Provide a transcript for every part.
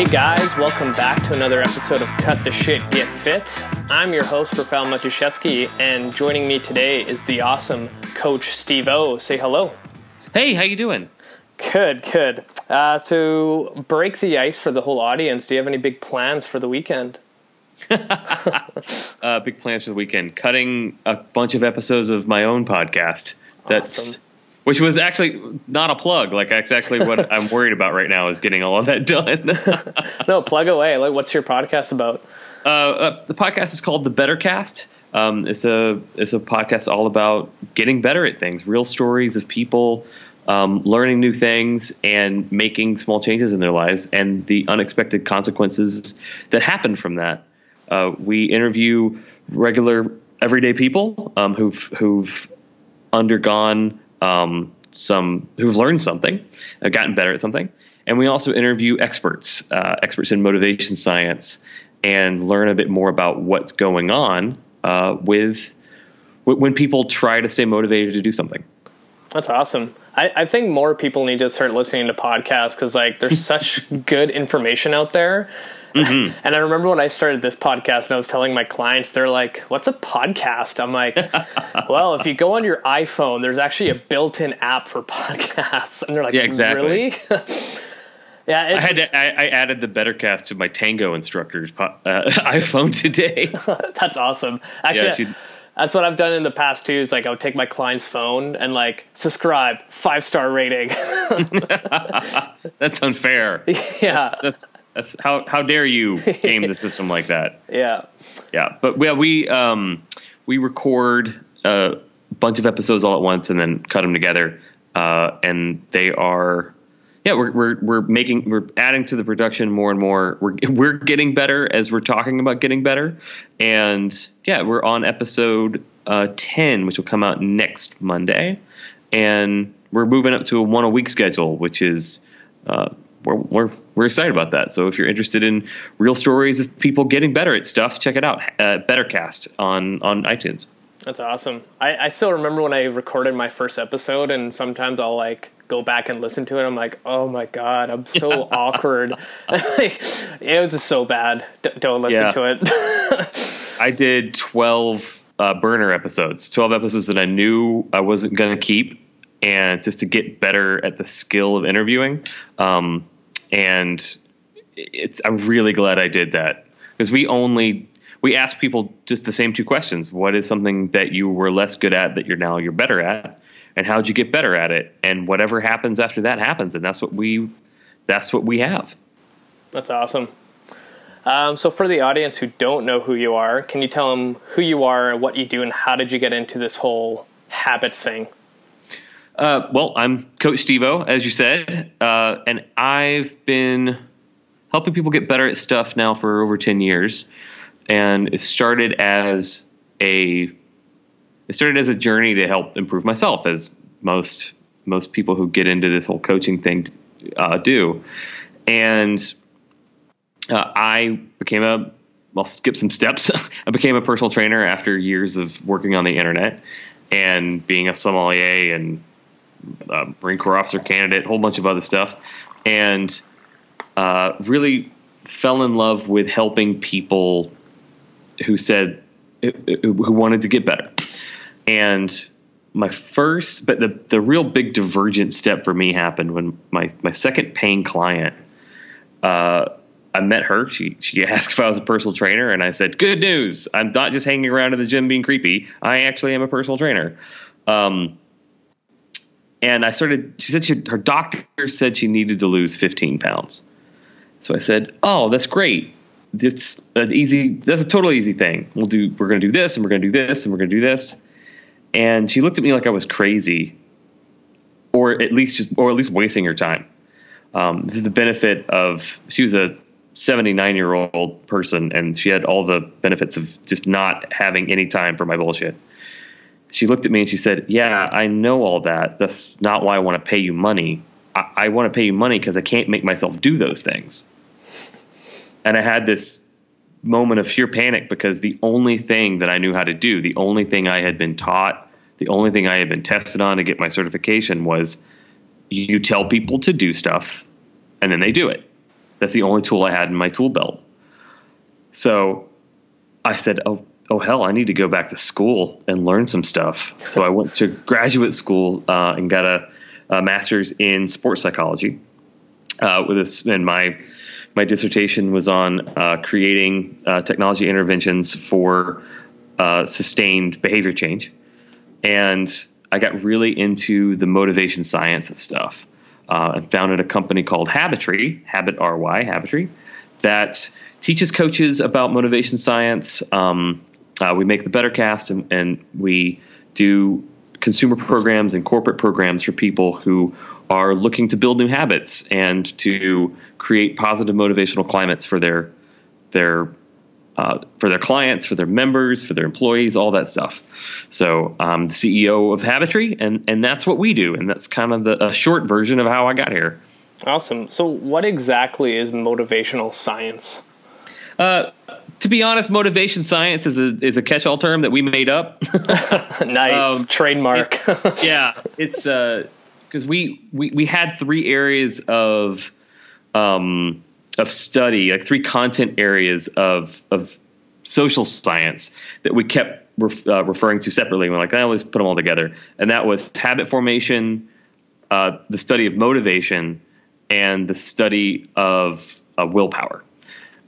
Hey guys, welcome back to another episode of Cut the Shit, Get Fit. I'm your host, Rafael Matuszewski, and joining me today is the awesome Coach Stevo. Say hello. Hey, how you doing? Good, good. Uh, so, break the ice for the whole audience. Do you have any big plans for the weekend? uh, big plans for the weekend. Cutting a bunch of episodes of my own podcast. That's awesome which was actually not a plug. Like actually what I'm worried about right now is getting all of that done. no, plug away. Like, what's your podcast about? Uh, uh, the podcast is called The Better Cast. Um, it's a it's a podcast all about getting better at things, real stories of people um, learning new things and making small changes in their lives, and the unexpected consequences that happen from that. Uh, we interview regular everyday people um, who've who've undergone um, some who've learned something, have gotten better at something, and we also interview experts, uh, experts in motivation science, and learn a bit more about what's going on uh, with when people try to stay motivated to do something. That's awesome. I, I think more people need to start listening to podcasts because like there's such good information out there Mm-hmm. And I remember when I started this podcast and I was telling my clients, they're like, What's a podcast? I'm like, Well, if you go on your iPhone, there's actually a built in app for podcasts. And they're like, Yeah, exactly. Really? yeah, I had to, I, I, added the BetterCast to my Tango instructor's po- uh, iPhone today. That's awesome. Actually, yeah, that's what I've done in the past too. Is like I'll take my client's phone and like subscribe, five star rating. that's unfair. Yeah, that's, that's that's how how dare you game the system like that? Yeah, yeah. But yeah, we um, we record a bunch of episodes all at once and then cut them together, uh, and they are yeah we're we're we're making we're adding to the production more and more. We're we're getting better as we're talking about getting better, and yeah, we're on episode uh, ten, which will come out next Monday, and we're moving up to a one a week schedule, which is. Uh, we're, we're, we're excited about that. So if you're interested in real stories of people getting better at stuff, check it out. Uh, Bettercast on on iTunes. That's awesome. I, I still remember when I recorded my first episode, and sometimes I'll like go back and listen to it. I'm like, oh my god, I'm so awkward. it was just so bad. D- don't listen yeah. to it. I did twelve uh, burner episodes, twelve episodes that I knew I wasn't going to keep and just to get better at the skill of interviewing. Um, and it's I'm really glad I did that because we only we ask people just the same two questions: What is something that you were less good at that you're now you're better at, and how'd you get better at it? And whatever happens after that happens, and that's what we that's what we have. That's awesome. Um, so, for the audience who don't know who you are, can you tell them who you are, what you do, and how did you get into this whole habit thing? Uh, well, I'm Coach Stevo, as you said, uh, and I've been helping people get better at stuff now for over 10 years. And it started as a it started as a journey to help improve myself, as most most people who get into this whole coaching thing uh, do. And uh, I became a I'll skip some steps. I became a personal trainer after years of working on the internet and being a sommelier and uh, Marine Corps officer candidate, a whole bunch of other stuff, and uh, really fell in love with helping people who said who wanted to get better. And my first, but the the real big divergent step for me happened when my my second paying client. Uh, I met her. She she asked if I was a personal trainer, and I said, "Good news! I'm not just hanging around in the gym being creepy. I actually am a personal trainer." Um, and I started. She said she, her doctor said she needed to lose 15 pounds. So I said, "Oh, that's great. It's an easy. That's a totally easy thing. We'll do. We're going to do this, and we're going to do this, and we're going to do this." And she looked at me like I was crazy, or at least just, or at least wasting her time. Um, this is the benefit of she was a 79 year old person, and she had all the benefits of just not having any time for my bullshit she looked at me and she said, Yeah, I know all that. That's not why I want to pay you money. I, I want to pay you money because I can't make myself do those things. And I had this moment of sheer panic because the only thing that I knew how to do, the only thing I had been taught, the only thing I had been tested on to get my certification was you tell people to do stuff and then they do it. That's the only tool I had in my tool belt. So I said, "Oh, oh hell, I need to go back to school and learn some stuff." So I went to graduate school uh, and got a, a, master's in sports psychology. Uh, with this, and my my dissertation was on uh, creating uh, technology interventions for uh, sustained behavior change, and I got really into the motivation science of stuff. Uh, and founded a company called Habitry, Habit RY, Habitry, that teaches coaches about motivation science. Um, uh, we make the Bettercast, and, and we do consumer programs and corporate programs for people who are looking to build new habits and to create positive motivational climates for their their uh, for their clients, for their members, for their employees, all that stuff. So I'm the CEO of Habitry, and and that's what we do, and that's kind of the a short version of how I got here. Awesome. So what exactly is motivational science? Uh, to be honest, motivation science is a is a catch all term that we made up. nice um, trademark. it, yeah, it's because uh, we, we we had three areas of um, of study, like three content areas of of social science that we kept ref, uh, referring to separately. We're like, I always put them all together, and that was habit formation, uh, the study of motivation, and the study of uh, willpower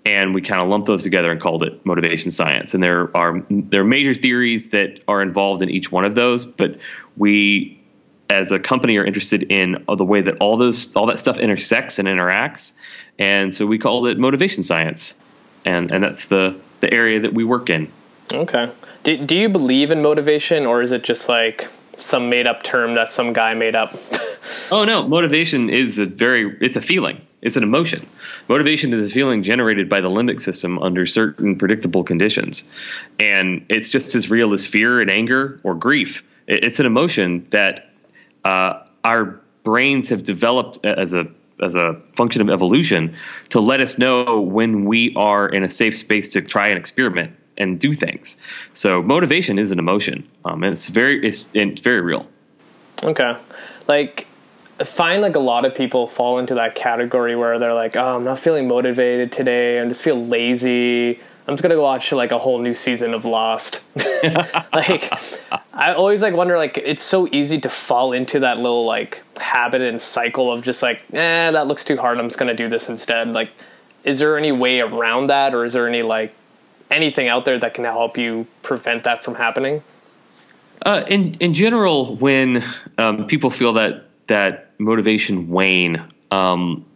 and we kind of lumped those together and called it motivation science. And there are there are major theories that are involved in each one of those, but we as a company are interested in the way that all those all that stuff intersects and interacts, and so we called it motivation science, and and that's the the area that we work in. Okay. Do, do you believe in motivation, or is it just like some made up term that some guy made up? oh no, motivation is a very it's a feeling it's an emotion. Motivation is a feeling generated by the limbic system under certain predictable conditions. And it's just as real as fear and anger or grief. It's an emotion that uh, our brains have developed as a as a function of evolution to let us know when we are in a safe space to try and experiment and do things. So motivation is an emotion, um, and it's very it's, it's very real. Okay, like find like a lot of people fall into that category where they're like, oh, I'm not feeling motivated today. I just feel lazy. I'm just gonna go watch like a whole new season of Lost. like, I always like wonder like it's so easy to fall into that little like habit and cycle of just like, eh, that looks too hard. I'm just gonna do this instead. Like, is there any way around that, or is there any like anything out there that can help you prevent that from happening? Uh, in in general, when um, people feel that that motivation wane. Um,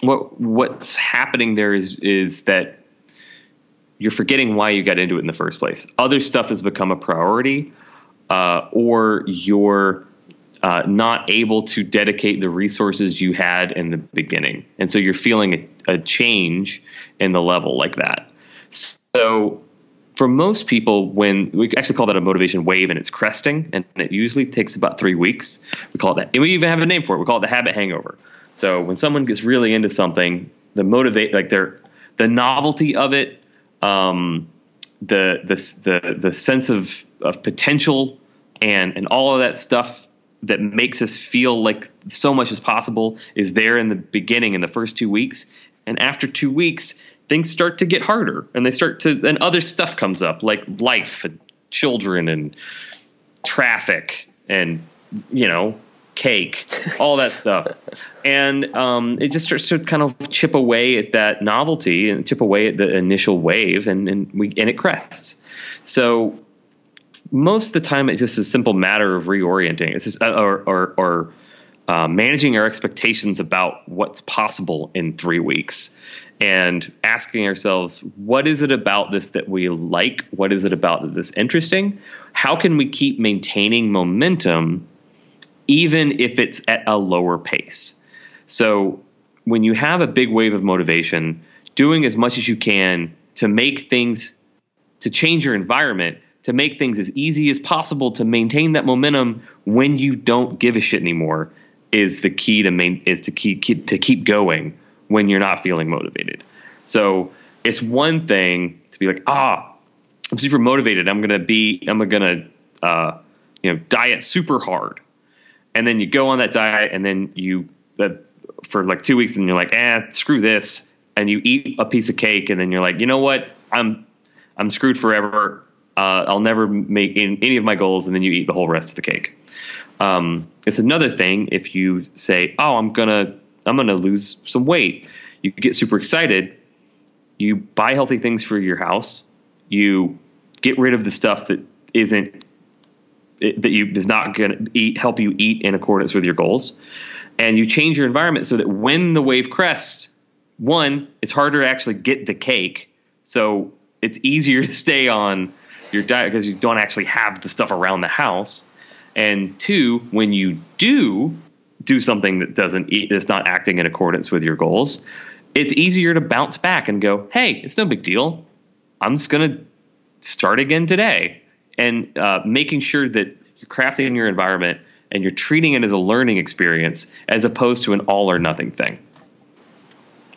what what's happening there is is that you're forgetting why you got into it in the first place. Other stuff has become a priority, uh, or you're uh, not able to dedicate the resources you had in the beginning, and so you're feeling a, a change in the level like that. So for most people, when we actually call that a motivation wave and it's cresting, and it usually takes about three weeks. We call it that. And we even have a name for it. We call it the habit hangover. So when someone gets really into something, the motivate, like their, the novelty of it, um, the, the, the, the sense of, of potential and, and all of that stuff that makes us feel like so much is possible is there in the beginning in the first two weeks. And after two weeks, things start to get harder and they start to and other stuff comes up like life and children and traffic and you know cake all that stuff. And um, it just starts to kind of chip away at that novelty and chip away at the initial wave and, and we and it crests. So most of the time it's just a simple matter of reorienting. It's just uh, or or, or uh, managing our expectations about what's possible in three weeks and asking ourselves, what is it about this that we like? What is it about this interesting? How can we keep maintaining momentum even if it's at a lower pace? So, when you have a big wave of motivation, doing as much as you can to make things, to change your environment, to make things as easy as possible to maintain that momentum when you don't give a shit anymore is the key to main is to keep, keep to keep going when you're not feeling motivated. So it's one thing to be like, ah, I'm super motivated. I'm gonna be, I'm gonna, uh, you know, diet super hard, and then you go on that diet, and then you, that for like two weeks, and you're like, eh, screw this, and you eat a piece of cake and then you're like, you know what, I'm I'm screwed forever. Uh, I'll never make any of my goals, and then you eat the whole rest of the cake. Um, it's another thing if you say, "Oh, I'm gonna I'm gonna lose some weight." You get super excited. You buy healthy things for your house. You get rid of the stuff that isn't that you does not to eat help you eat in accordance with your goals, and you change your environment so that when the wave crests, one, it's harder to actually get the cake, so it's easier to stay on your diet because you don't actually have the stuff around the house. And two, when you do do something that doesn't eat, that's not acting in accordance with your goals, it's easier to bounce back and go, "Hey, it's no big deal. I'm just gonna start again today." And uh, making sure that you're crafting in your environment and you're treating it as a learning experience as opposed to an all or nothing thing.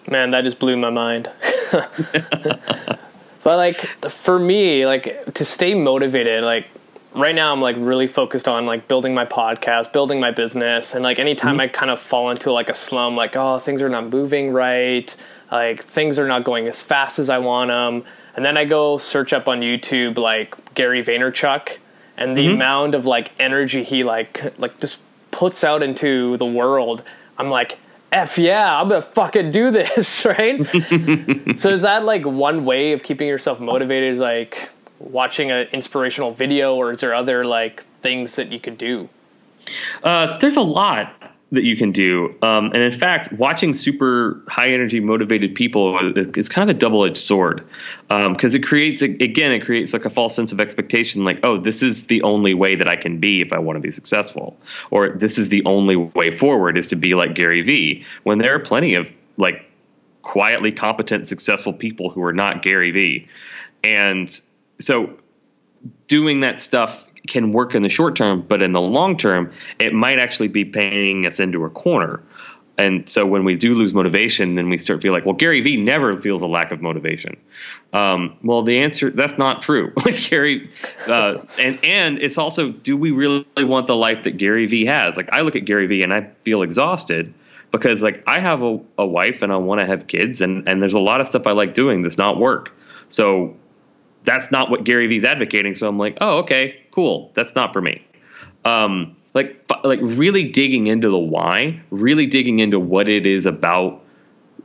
Man, that just blew my mind. but like for me, like to stay motivated, like right now I'm like really focused on like building my podcast, building my business, and like anytime mm-hmm. I kind of fall into like a slum, like oh things are not moving right, like things are not going as fast as I want them, and then I go search up on YouTube like Gary Vaynerchuk, and the mm-hmm. amount of like energy he like like just puts out into the world, I'm like. F yeah, I'm gonna fucking do this, right? so is that like one way of keeping yourself motivated? Is like watching an inspirational video, or is there other like things that you could do? Uh, there's a lot that you can do, um, and in fact, watching super high energy motivated people is, is kind of a double edged sword because um, it creates again it creates like a false sense of expectation, like oh this is the only way that I can be if I want to be successful, or this is the only way forward is to be like Gary Vee. When there are plenty of like quietly competent, successful people who are not Gary Vee, and so doing that stuff can work in the short term, but in the long term, it might actually be painting us into a corner. And so when we do lose motivation, then we start to feel like, well, Gary Vee never feels a lack of motivation. Um, well, the answer that's not true. like Gary, uh, and and it's also, do we really want the life that Gary Vee has? Like I look at Gary Vee and I feel exhausted because like I have a, a wife and I want to have kids, and and there's a lot of stuff I like doing that's not work. So that's not what Gary Vee's advocating. So I'm like, oh, okay, cool. That's not for me. Um, like, like really digging into the why, really digging into what it is about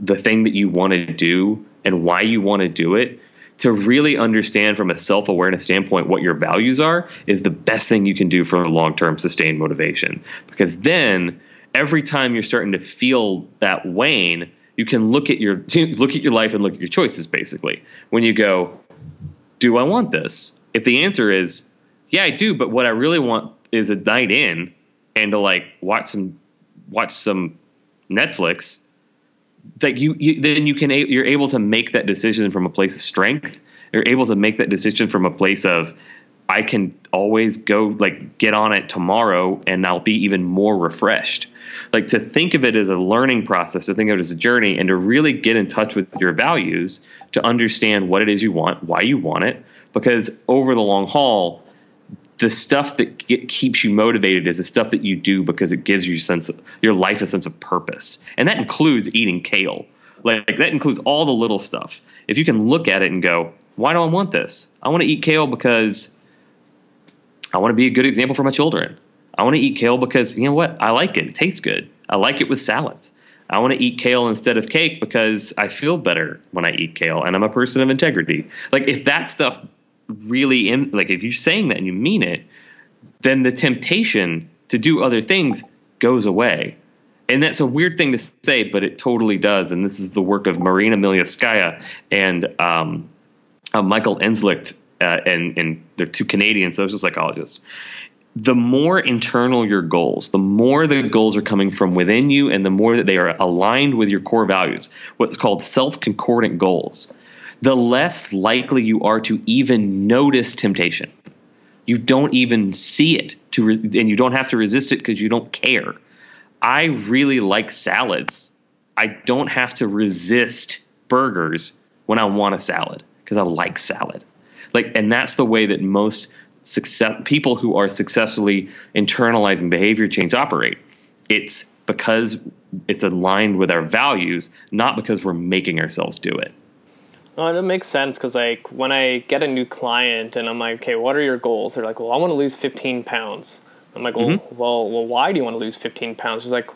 the thing that you want to do and why you want to do it to really understand from a self-awareness standpoint what your values are is the best thing you can do for long-term sustained motivation because then every time you're starting to feel that wane you can look at your look at your life and look at your choices basically when you go do I want this? If the answer is, yeah, I do, but what I really want is a night in and to like watch some watch some Netflix, that you, you then you can you're able to make that decision from a place of strength. You're able to make that decision from a place of I can always go like get on it tomorrow and I'll be even more refreshed. Like to think of it as a learning process, to think of it as a journey and to really get in touch with your values to understand what it is you want, why you want it, because over the long haul, the stuff that get, keeps you motivated is the stuff that you do because it gives you sense of, your life a sense of purpose, and that includes eating kale. Like that includes all the little stuff. If you can look at it and go, "Why do I want this? I want to eat kale because I want to be a good example for my children. I want to eat kale because you know what? I like it. It tastes good. I like it with salads. I want to eat kale instead of cake because I feel better when I eat kale and I'm a person of integrity. Like if that stuff really in like if you're saying that and you mean it, then the temptation to do other things goes away. And that's a weird thing to say, but it totally does. And this is the work of Marina Milyavskaya and um, uh, Michael Inzlicht, uh, and, and they're two Canadian social psychologists the more internal your goals, the more the goals are coming from within you, and the more that they are aligned with your core values, what's called self concordant goals, the less likely you are to even notice temptation. You don't even see it to re- and you don't have to resist it because you don't care. I really like salads. I don't have to resist burgers when I want a salad because I like salad. Like and that's the way that most success people who are successfully internalizing behavior change operate. It's because it's aligned with our values, not because we're making ourselves do it. Well, it makes sense because like when I get a new client and I'm like, okay, what are your goals? They're like, well, I want to lose 15 pounds. I'm like, well, mm-hmm. well, well, why do you want to lose 15 pounds? She's like,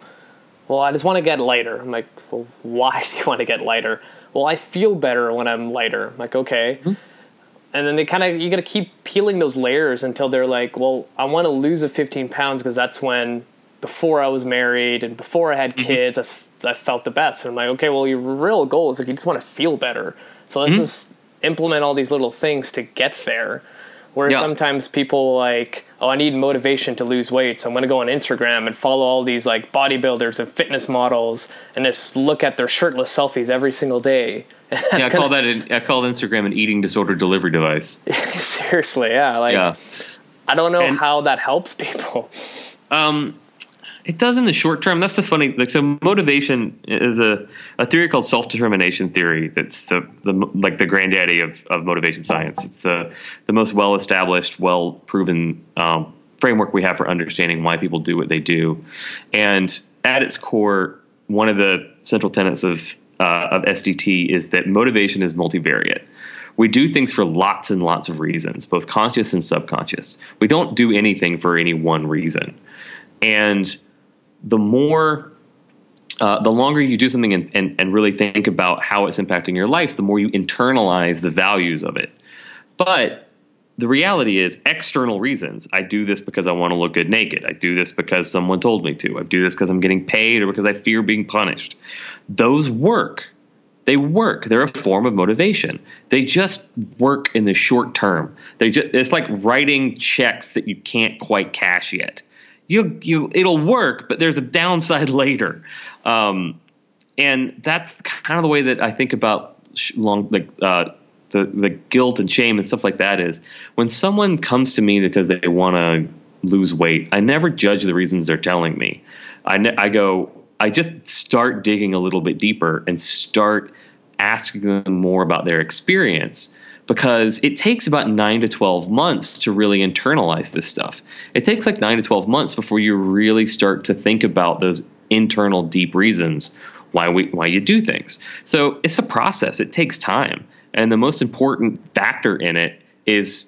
well, I just want to get lighter. I'm like, well, why do you want to get lighter? Well, I feel better when I'm lighter. I'm like, okay. Mm-hmm. And then they kind of, you got to keep peeling those layers until they're like, well, I want to lose a 15 pounds because that's when, before I was married and before I had mm-hmm. kids, mm-hmm. I felt the best. And I'm like, okay, well, your real goal is like, you just want to feel better. So let's mm-hmm. just implement all these little things to get there. Where yeah. sometimes people like, oh, I need motivation to lose weight, so I'm gonna go on Instagram and follow all these like bodybuilders and fitness models and just look at their shirtless selfies every single day. yeah, I call that an, I call Instagram an eating disorder delivery device. Seriously, yeah. Like, yeah. I don't know and, how that helps people. Um, it does in the short term. That's the funny. Like, so motivation is a, a theory called self determination theory. That's the, the like the granddaddy of, of motivation science. It's the the most well established, well proven um, framework we have for understanding why people do what they do. And at its core, one of the central tenets of uh, of SDT is that motivation is multivariate. We do things for lots and lots of reasons, both conscious and subconscious. We don't do anything for any one reason. And the more uh, the longer you do something and, and, and really think about how it's impacting your life, the more you internalize the values of it. But the reality is external reasons. I do this because I want to look good naked. I do this because someone told me to. I do this because I'm getting paid or because I fear being punished. Those work. They work. They're a form of motivation. They just work in the short term. They just it's like writing checks that you can't quite cash yet you you it'll work, but there's a downside later. Um, and that's kind of the way that I think about long like uh, the the guilt and shame and stuff like that is when someone comes to me because they want to lose weight. I never judge the reasons they're telling me. I ne- I go I just start digging a little bit deeper and start asking them more about their experience because it takes about nine to 12 months to really internalize this stuff. It takes like nine to 12 months before you really start to think about those internal deep reasons why we why you do things. So it's a process. It takes time. And the most important factor in it is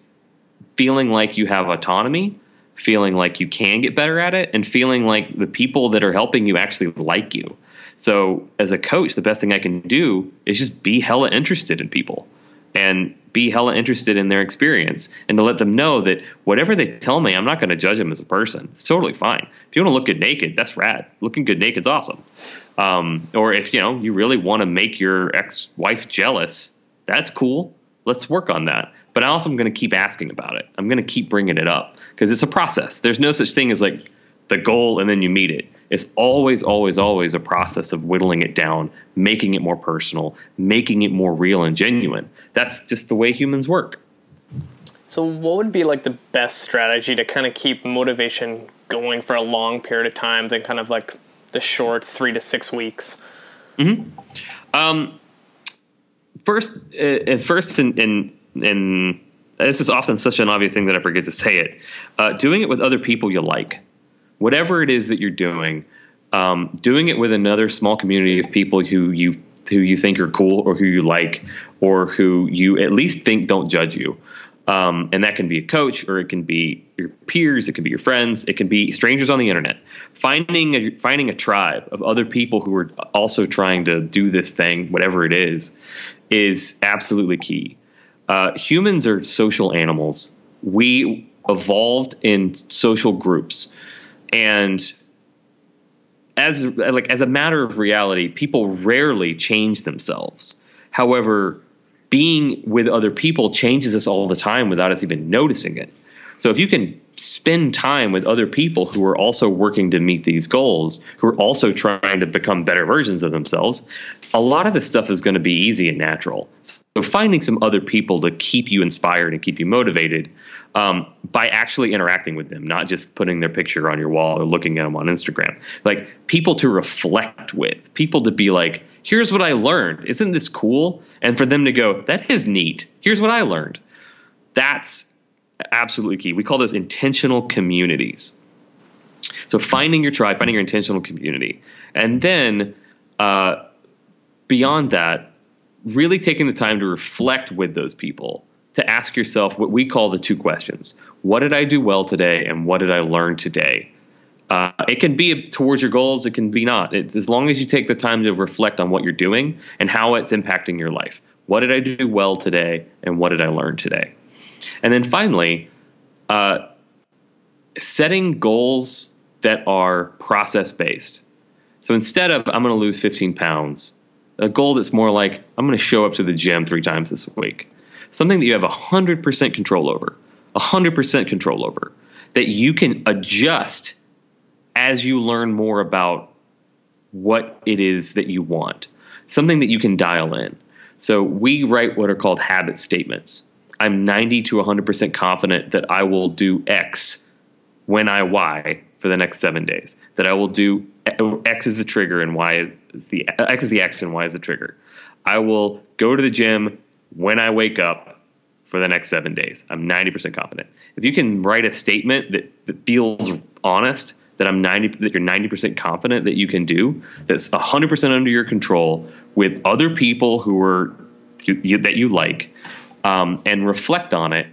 feeling like you have autonomy, feeling like you can get better at it, and feeling like the people that are helping you actually like you. So as a coach, the best thing I can do is just be hella interested in people and be hella interested in their experience and to let them know that whatever they tell me, I'm not going to judge them as a person. It's totally fine. If you want to look good naked, that's rad. Looking good naked's awesome. Um, or if you know you really want to make your ex-wife jealous, that's cool. Let's work on that. But I also am going to keep asking about it. I'm going to keep bringing it up because it's a process. There's no such thing as like the goal and then you meet it. It's always, always, always a process of whittling it down, making it more personal, making it more real and genuine. That's just the way humans work. So, what would be like the best strategy to kind of keep motivation going for a long period of time than kind of like the short three to six weeks? hmm Um, first, uh, first, in, in, in this is often such an obvious thing that I forget to say it. Uh, doing it with other people you like whatever it is that you're doing, um, doing it with another small community of people who you who you think are cool or who you like or who you at least think don't judge you. Um, and that can be a coach or it can be your peers, it can be your friends, it can be strangers on the internet. Finding a, finding a tribe of other people who are also trying to do this thing, whatever it is, is absolutely key. Uh, humans are social animals. We evolved in social groups and as like as a matter of reality, people rarely change themselves. However, being with other people changes us all the time without us even noticing it. So if you can spend time with other people who are also working to meet these goals, who are also trying to become better versions of themselves, a lot of this stuff is going to be easy and natural. So finding some other people to keep you inspired and keep you motivated um, by actually interacting with them, not just putting their picture on your wall or looking at them on Instagram. Like people to reflect with, people to be like, here's what I learned. Isn't this cool? And for them to go, that is neat. Here's what I learned. That's absolutely key. We call those intentional communities. So finding your tribe, finding your intentional community, and then uh, beyond that, really taking the time to reflect with those people to ask yourself what we call the two questions: What did I do well today, and what did I learn today? Uh, it can be towards your goals. It can be not. It's, as long as you take the time to reflect on what you're doing and how it's impacting your life. What did I do well today, and what did I learn today? And then finally, uh, setting goals that are process based. So instead of I'm going to lose 15 pounds, a goal that's more like I'm going to show up to the gym three times this week. Something that you have 100% control over, 100% control over, that you can adjust as you learn more about what it is that you want. Something that you can dial in. So we write what are called habit statements. I'm 90 to 100% confident that I will do X when I Y for the next seven days. That I will do X is the trigger and Y is the X is the action, Y is the trigger. I will go to the gym when I wake up for the next seven days. I'm 90% confident. If you can write a statement that, that feels honest, that I'm 90 that you're 90% confident that you can do, that's 100% under your control with other people who are you, that you like, um, and reflect on it.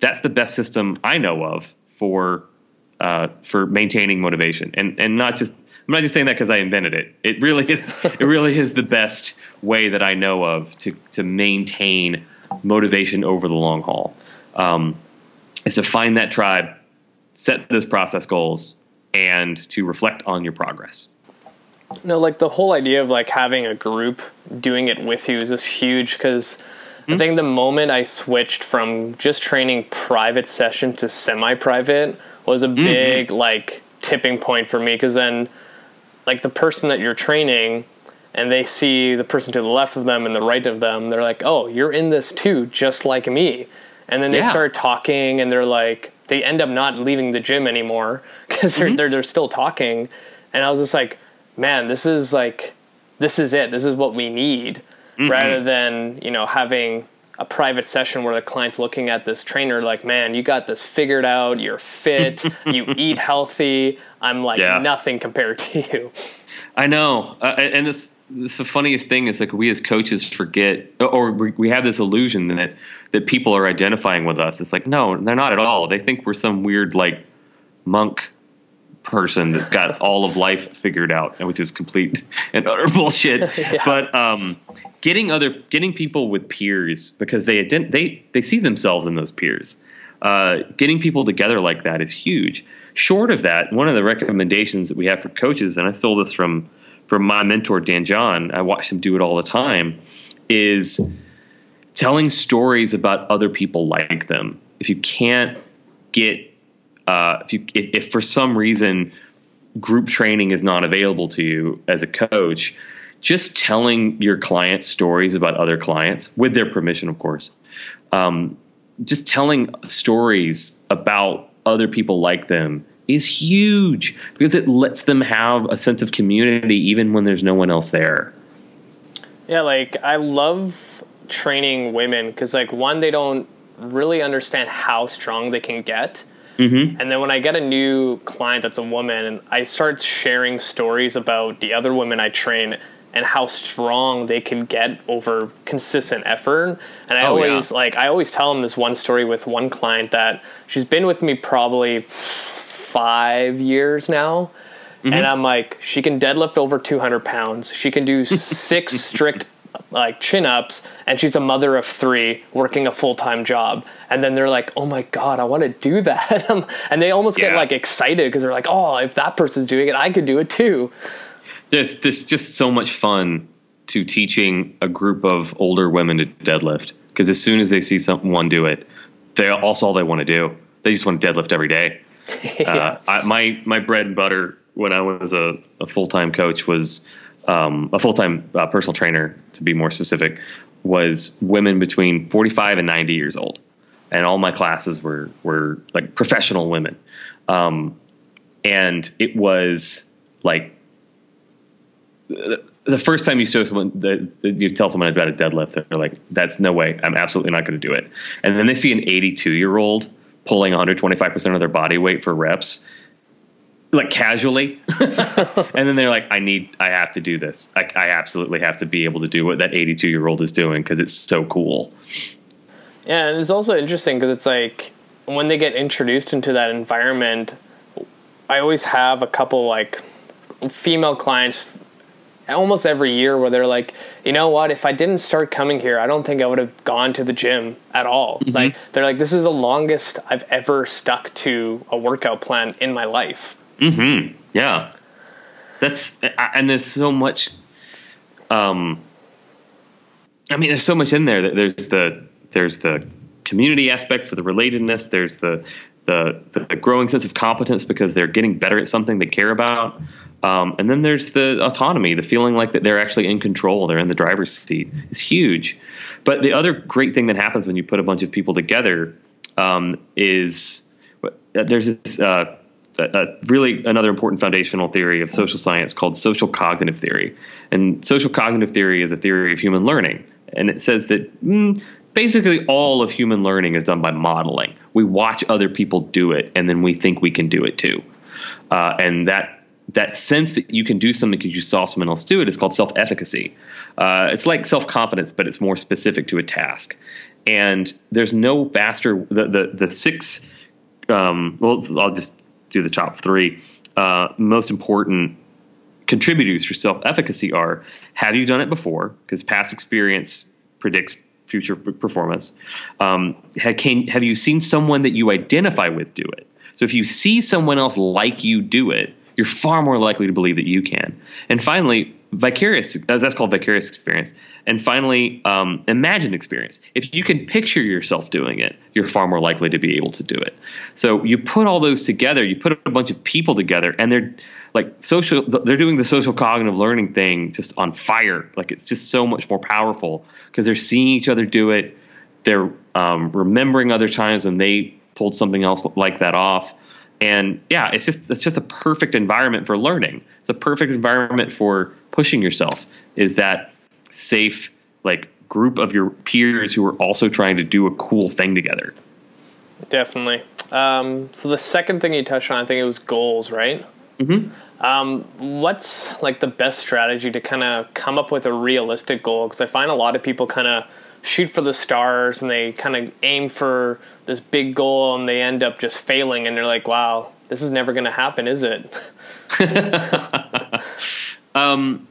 That's the best system I know of for uh, for maintaining motivation, and and not just I'm not just saying that because I invented it. It really is it really is the best way that I know of to to maintain motivation over the long haul. Um, is to find that tribe, set those process goals, and to reflect on your progress. No, like the whole idea of like having a group doing it with you is just huge because mm-hmm. I think the moment I switched from just training private session to semi-private was a mm-hmm. big like tipping point for me because then like the person that you're training and they see the person to the left of them and the right of them they're like oh you're in this too just like me and then they yeah. start talking and they're like they end up not leaving the gym anymore because they're, mm-hmm. they're they're still talking and i was just like man this is like this is it this is what we need mm-hmm. rather than you know having a private session where the client's looking at this trainer like man you got this figured out. You're fit. You eat healthy. I'm like yeah. nothing compared to you. I know. Uh, and it's, it's the funniest thing is like we as coaches forget or we have this illusion that that people are identifying with us. It's like no they're not at all. They think we're some weird like monk person that's got all of life figured out, which is complete and utter bullshit. yeah. But um, getting other getting people with peers because they they they see themselves in those peers. Uh, getting people together like that is huge. Short of that, one of the recommendations that we have for coaches, and I stole this from from my mentor Dan John. I watch him do it all the time. Is telling stories about other people like them. If you can't get uh, if you if, if for some reason group training is not available to you as a coach, just telling your clients stories about other clients with their permission, of course. Um, just telling stories about other people like them is huge because it lets them have a sense of community even when there's no one else there. Yeah, like I love training women because, like, one, they don't really understand how strong they can get. Mm-hmm. And then when I get a new client that's a woman, and I start sharing stories about the other women I train and how strong they can get over consistent effort. And I oh, always yeah. like I always tell them this one story with one client that she's been with me probably five years now. Mm-hmm. And I'm like, she can deadlift over 200 pounds. She can do six strict like chin ups and she's a mother of three working a full-time job and then they're like oh my god i want to do that and they almost yeah. get like excited because they're like oh if that person's doing it i could do it too there's, there's just so much fun to teaching a group of older women to deadlift because as soon as they see someone do it they also all they want to do they just want to deadlift every day uh, I, my my bread and butter when i was a, a full-time coach was um, a full time uh, personal trainer, to be more specific, was women between 45 and 90 years old. And all my classes were, were like professional women. Um, and it was like the, first time you show someone that you tell someone about a deadlift, they're like, "That's no way! I'm absolutely not going to do it." And then they see an 82 year old pulling 125 percent of their body weight for reps, like casually, and then they're like, "I need, I have to do this. I, I absolutely have to be able to do what that 82 year old is doing because it's so cool." Yeah, and it's also interesting because it's like when they get introduced into that environment, I always have a couple like female clients almost every year where they're like, you know what, if I didn't start coming here, I don't think I would have gone to the gym at all. Mm-hmm. Like they're like, this is the longest I've ever stuck to a workout plan in my life. Hmm. Yeah. That's and there's so much. Um. I mean, there's so much in there. There's the there's the community aspect for the relatedness. There's the the the growing sense of competence because they're getting better at something they care about. Um, and then there's the autonomy, the feeling like that they're actually in control, they're in the driver's seat is huge. But the other great thing that happens when you put a bunch of people together um, is uh, there's this, uh, really another important foundational theory of social science called social cognitive theory. And social cognitive theory is a theory of human learning. And it says that mm, basically all of human learning is done by modeling. We watch other people do it, and then we think we can do it too. Uh, and that that sense that you can do something because you saw someone else do it is called self-efficacy. Uh, it's like self-confidence, but it's more specific to a task. And there's no faster the the, the six. Um, well, I'll just do the top three. Uh, most important contributors for self-efficacy are: Have you done it before? Because past experience predicts future performance. Um, have, can, have you seen someone that you identify with do it? So if you see someone else like you do it, you're far more likely to believe that you can. And finally, vicarious that's called vicarious experience. And finally um, imagined experience. If you can picture yourself doing it you're far more likely to be able to do it. So you put all those together you put a bunch of people together and they're like social they're doing the social cognitive learning thing just on fire. Like it's just so much more powerful because they're seeing each other do it. They're um, remembering other times when they pulled something else like that off and yeah it's just it's just a perfect environment for learning. It's a perfect environment for pushing yourself. Is that safe like group of your peers who are also trying to do a cool thing together? Definitely. Um, so the second thing you touched on i think it was goals right? Mm-hmm. um, what's like the best strategy to kind of come up with a realistic goal? Because i find a lot of people kind of shoot for the stars and they kind of aim for this big goal and they end up just failing and they're like, wow, this is never going to happen, is it? um,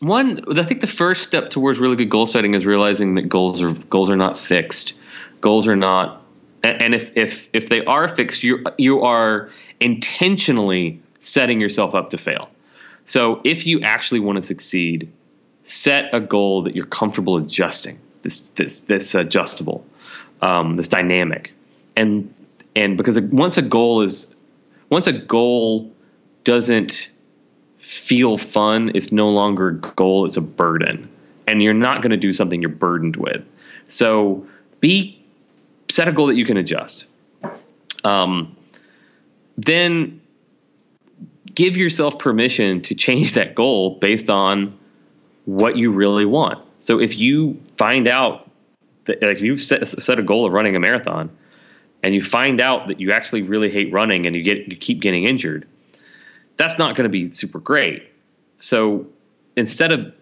one, I think the first step towards really good goal setting is realizing that goals are goals are not fixed. Goals are not, and if if if they are fixed, you you are intentionally setting yourself up to fail. So if you actually want to succeed, set a goal that you're comfortable adjusting this this this adjustable, um, this dynamic, and and because once a goal is once a goal doesn't feel fun, it's no longer a goal; it's a burden, and you're not going to do something you're burdened with. So be set a goal that you can adjust. Um, then give yourself permission to change that goal based on what you really want. So if you find out that like you've set, set a goal of running a marathon and you find out that you actually really hate running and you get you keep getting injured, that's not going to be super great. So instead of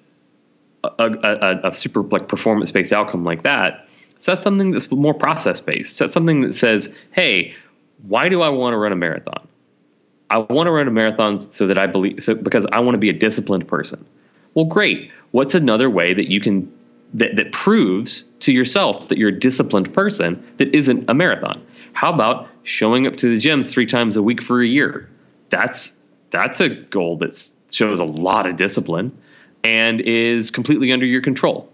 a, a, a super like performance based outcome like that, set something that's more process based. Set something that says, "Hey, why do I want to run a marathon? I want to run a marathon so that I believe so because I want to be a disciplined person." Well, great. What's another way that you can that, that proves to yourself that you're a disciplined person that isn't a marathon? How about showing up to the gyms three times a week for a year? That's that's a goal that shows a lot of discipline and is completely under your control.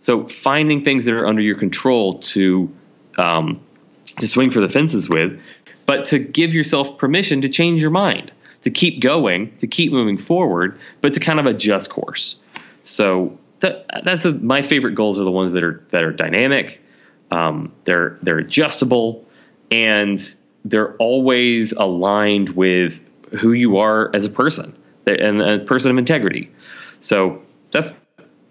So finding things that are under your control to um, to swing for the fences with, but to give yourself permission to change your mind to keep going, to keep moving forward, but to kind of adjust course. So that, that's my favorite goals are the ones that are that are dynamic, um, they're they're adjustable, and they're always aligned with who you are as a person and a person of integrity. So that's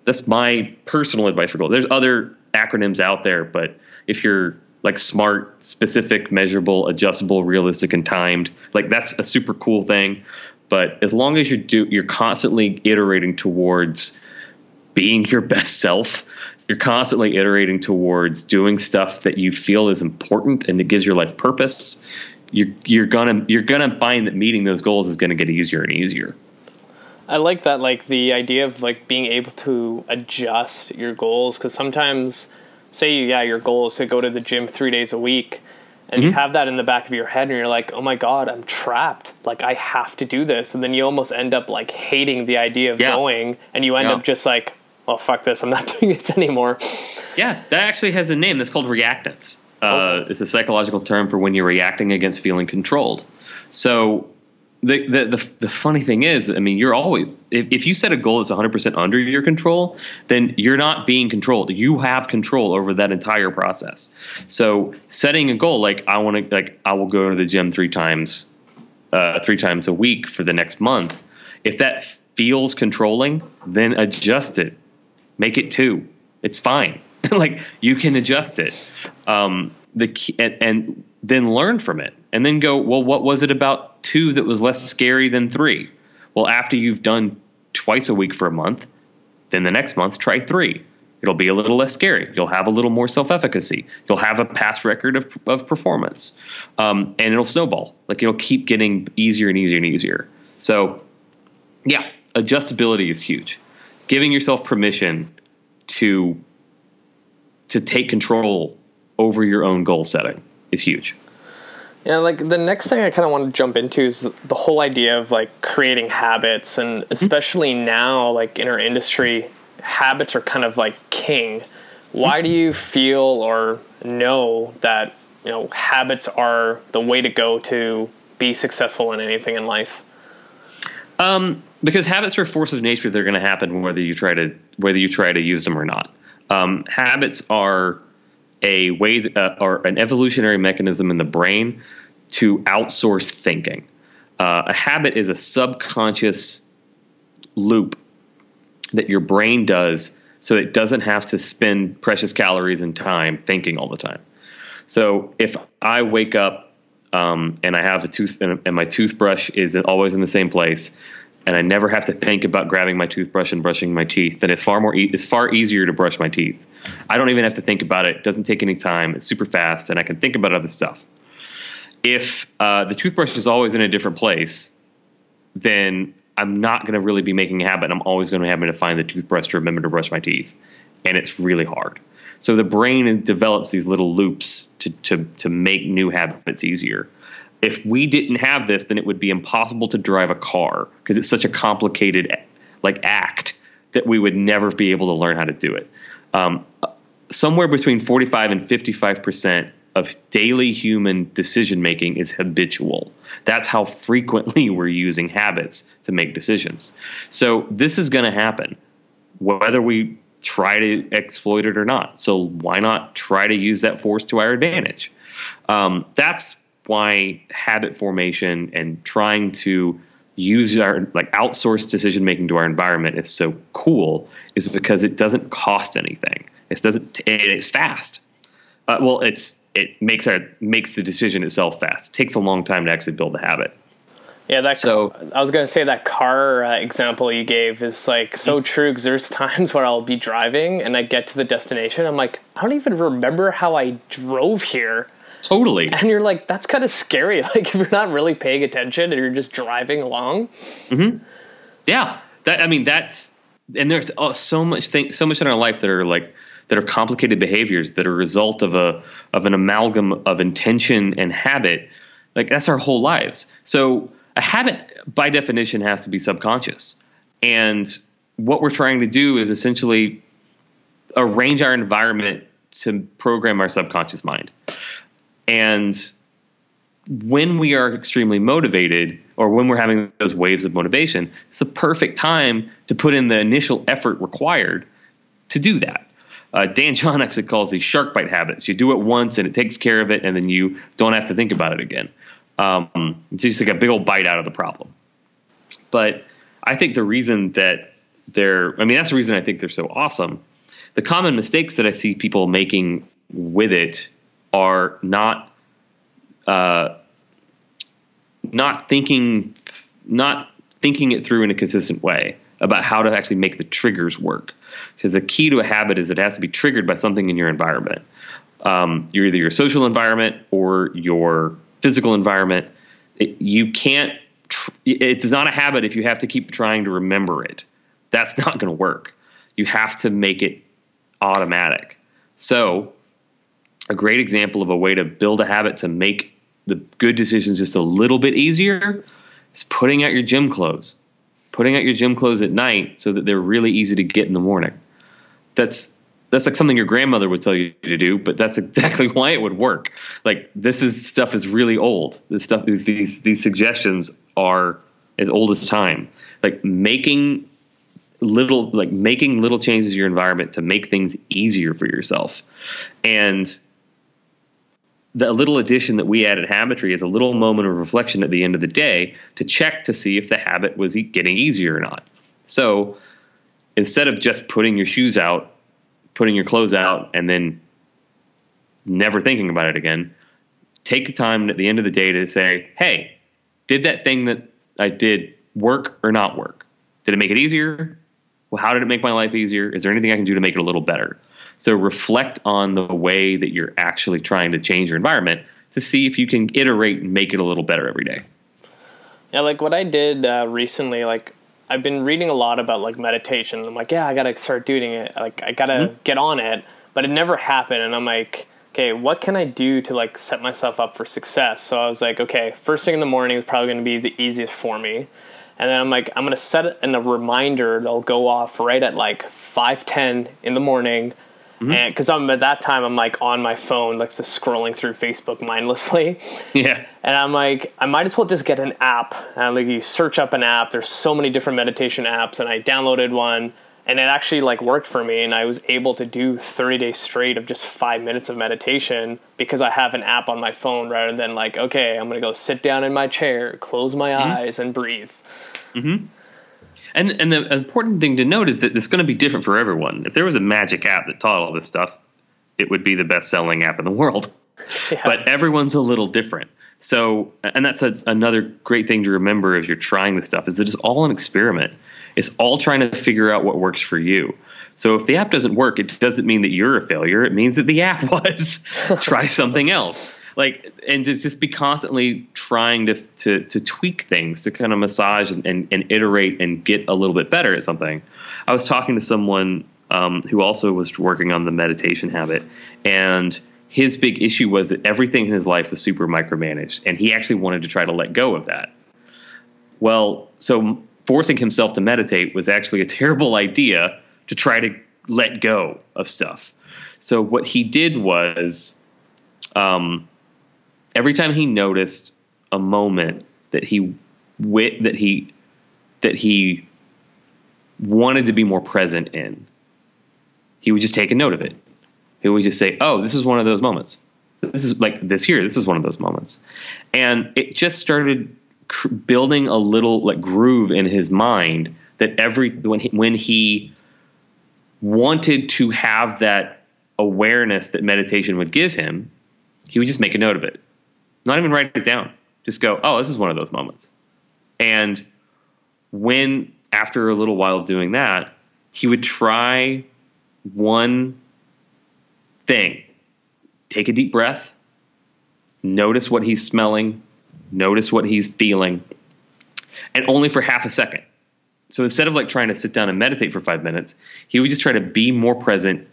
that's my personal advice for goals. There's other acronyms out there, but if you're like smart, specific, measurable, adjustable, realistic, and timed. Like that's a super cool thing. But as long as you do, you're constantly iterating towards being your best self. You're constantly iterating towards doing stuff that you feel is important and that gives your life purpose. You're you're gonna you're gonna find that meeting those goals is gonna get easier and easier. I like that, like the idea of like being able to adjust your goals because sometimes, say, yeah, your goal is to go to the gym three days a week, and mm-hmm. you have that in the back of your head, and you're like, oh my god, I'm trapped. Like I have to do this, and then you almost end up like hating the idea of yeah. going, and you end yeah. up just like, well, fuck this, I'm not doing this anymore. Yeah, that actually has a name. That's called reactance. Uh, It's a psychological term for when you're reacting against feeling controlled. So the, the, the the funny thing is, I mean, you're always if, if you set a goal that's 100 percent under your control, then you're not being controlled. You have control over that entire process. So setting a goal like I want to like I will go to the gym three times, uh, three times a week for the next month. If that feels controlling, then adjust it. Make it two. It's fine. like you can adjust it. Um, the and, and then learn from it and then go, well, what was it about two that was less scary than three? Well, after you've done twice a week for a month, then the next month try three. It'll be a little less scary. You'll have a little more self efficacy. You'll have a past record of, of performance. Um, and it'll snowball. Like it'll keep getting easier and easier and easier. So, yeah, adjustability is huge. Giving yourself permission to to take control over your own goal setting is huge. Yeah, like the next thing I kind of want to jump into is the, whole idea of like creating habits, and mm-hmm. especially now, like in our industry, habits are kind of like king. Why do you feel or know that you know habits are the way to go to be successful in anything in life? Um, because habits are forces of nature; they're going to happen whether you try to whether you try to use them or not. Um, habits are a way that, uh, or an evolutionary mechanism in the brain to outsource thinking. Uh, a habit is a subconscious loop that your brain does so it doesn't have to spend precious calories and time thinking all the time. So if I wake up um, and I have a tooth and, my toothbrush is always in the same place, and I never have to think about grabbing my toothbrush and brushing my teeth, then it's far more e- it's far easier to brush my teeth. I don't even have to think about it. It doesn't take any time. It's super fast, and I can think about other stuff. If uh, the toothbrush is always in a different place, then I'm not going to really be making a habit. I'm always going to having to find the toothbrush to remember to brush my teeth, and it's really hard. So the brain develops these little loops to to to make new habits easier if we didn't have this, then it would be impossible to drive a car because it's such a complicated like act that we would never be able to learn how to do it. Um, somewhere between 45 and 55 percent of daily human decision making is habitual. That's how frequently we're using habits to make decisions. So this is going to happen whether we try to exploit it or not. So why not try to use that force to our advantage? Um, that's why habit formation and trying to use our like outsource decision making to our environment is so cool is because it doesn't cost anything. It doesn't. It's fast. Uh, well, it's it makes our makes the decision itself fast. It takes a long time to actually build a habit. Yeah, that. So I was gonna say that car uh, example you gave is like so mm-hmm. true because there's times where I'll be driving and I get to the destination. I'm like, I don't even remember how I drove here. Totally. And you're like, that's kind of scary. Like if you're not really paying attention and you're just driving along. Mm-hmm. Yeah. That I mean that's and there's oh, so much thing so much in our life that are like that are complicated behaviors that are a result of a of an amalgam of intention and habit. Like that's our whole lives. So a habit by definition has to be subconscious. And what we're trying to do is essentially arrange our environment to program our subconscious mind. And when we are extremely motivated or when we're having those waves of motivation, it's the perfect time to put in the initial effort required to do that. Uh, Dan John actually calls these shark bite habits. You do it once and it takes care of it, and then you don't have to think about it again. Um, it's just like a big old bite out of the problem. But I think the reason that they're, I mean, that's the reason I think they're so awesome. The common mistakes that I see people making with it are not uh, not thinking not thinking it through in a consistent way about how to actually make the triggers work. Because the key to a habit is it has to be triggered by something in your environment. Um, you're either your social environment or your physical environment. It, you can't. Tr- it's not a habit if you have to keep trying to remember it. That's not going to work. You have to make it automatic. So, a great example of a way to build a habit to make the good decisions just a little bit easier is putting out your gym clothes. Putting out your gym clothes at night so that they're really easy to get in the morning. That's that's like something your grandmother would tell you to do, but that's exactly why it would work. Like this is stuff is really old. This stuff these these these suggestions are as old as time. Like making little like making little changes to your environment to make things easier for yourself. And the little addition that we added habitry is a little moment of reflection at the end of the day to check to see if the habit was getting easier or not. So instead of just putting your shoes out, putting your clothes out, and then never thinking about it again, take the time at the end of the day to say, hey, did that thing that I did work or not work? Did it make it easier? Well, how did it make my life easier? Is there anything I can do to make it a little better? So reflect on the way that you're actually trying to change your environment to see if you can iterate and make it a little better every day. Yeah, like what I did uh, recently, like I've been reading a lot about like meditation. I'm like, yeah, I gotta start doing it. Like I gotta mm-hmm. get on it, but it never happened. And I'm like, okay, what can I do to like set myself up for success? So I was like, okay, first thing in the morning is probably gonna be the easiest for me. And then I'm like, I'm gonna set it in a reminder that'll go off right at like 5:10 in the morning Mm-hmm. And because I'm at that time, I'm like on my phone, like just scrolling through Facebook mindlessly. Yeah. And I'm like, I might as well just get an app. And like you search up an app. There's so many different meditation apps, and I downloaded one, and it actually like worked for me. And I was able to do 30 days straight of just five minutes of meditation because I have an app on my phone rather than like, okay, I'm gonna go sit down in my chair, close my mm-hmm. eyes, and breathe. Mm-hmm. And and the important thing to note is that it's going to be different for everyone. If there was a magic app that taught all this stuff, it would be the best selling app in the world. Yeah. But everyone's a little different. So, and that's a, another great thing to remember if you're trying this stuff is that it's all an experiment. It's all trying to figure out what works for you. So if the app doesn't work, it doesn't mean that you're a failure. It means that the app was. Try something else like and to just be constantly trying to to to tweak things to kind of massage and, and, and iterate and get a little bit better at something. I was talking to someone um, who also was working on the meditation habit, and his big issue was that everything in his life was super micromanaged, and he actually wanted to try to let go of that. Well, so forcing himself to meditate was actually a terrible idea to try to let go of stuff. So what he did was um, every time he noticed a moment that he wit that he that he wanted to be more present in, he would just take a note of it. He would just say, "Oh, this is one of those moments. This is like this here. This is one of those moments," and it just started cr- building a little like groove in his mind that every when he, when he wanted to have that awareness that meditation would give him, he would just make a note of it. Not even write it down. Just go, oh, this is one of those moments. And when, after a little while of doing that, he would try one thing take a deep breath, notice what he's smelling, notice what he's feeling, and only for half a second. So instead of like trying to sit down and meditate for five minutes, he would just try to be more present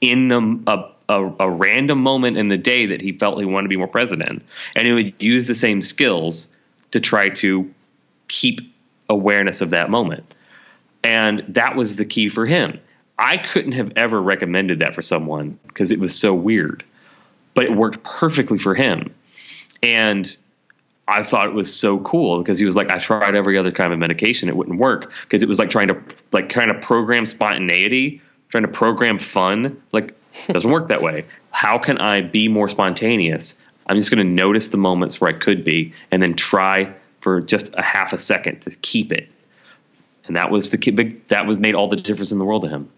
in a, a a, a, random moment in the day that he felt he wanted to be more present in, and he would use the same skills to try to keep awareness of that moment. And that was the key for him. I couldn't have ever recommended that for someone because it was so weird, but it worked perfectly for him. And I thought it was so cool because he was like, I tried every other kind of meditation, it wouldn't work because it was like trying to like kind of program spontaneity, trying to program fun. Like it doesn't work that way. How can I be more spontaneous? I'm just going to notice the moments where I could be and then try for just a half a second to keep it. And that was the big, that was made all the difference in the world to him.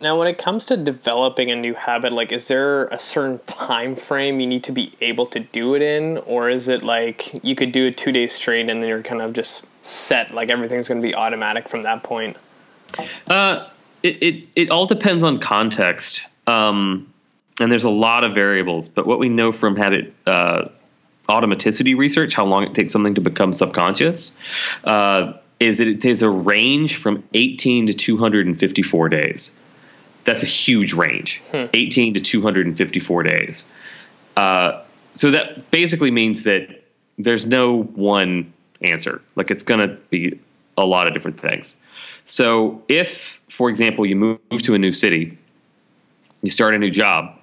Now, when it comes to developing a new habit, like, is there a certain time frame you need to be able to do it in, or is it like you could do it two days straight and then you're kind of just set, like everything's going to be automatic from that point? Uh, it, it it all depends on context, um, and there's a lot of variables. But what we know from habit uh, automaticity research, how long it takes something to become subconscious, uh, is that it takes a range from 18 to 254 days. That's a huge range, hmm. 18 to 254 days. Uh, so that basically means that there's no one answer. Like it's going to be a lot of different things. So if, for example, you move to a new city, you start a new job,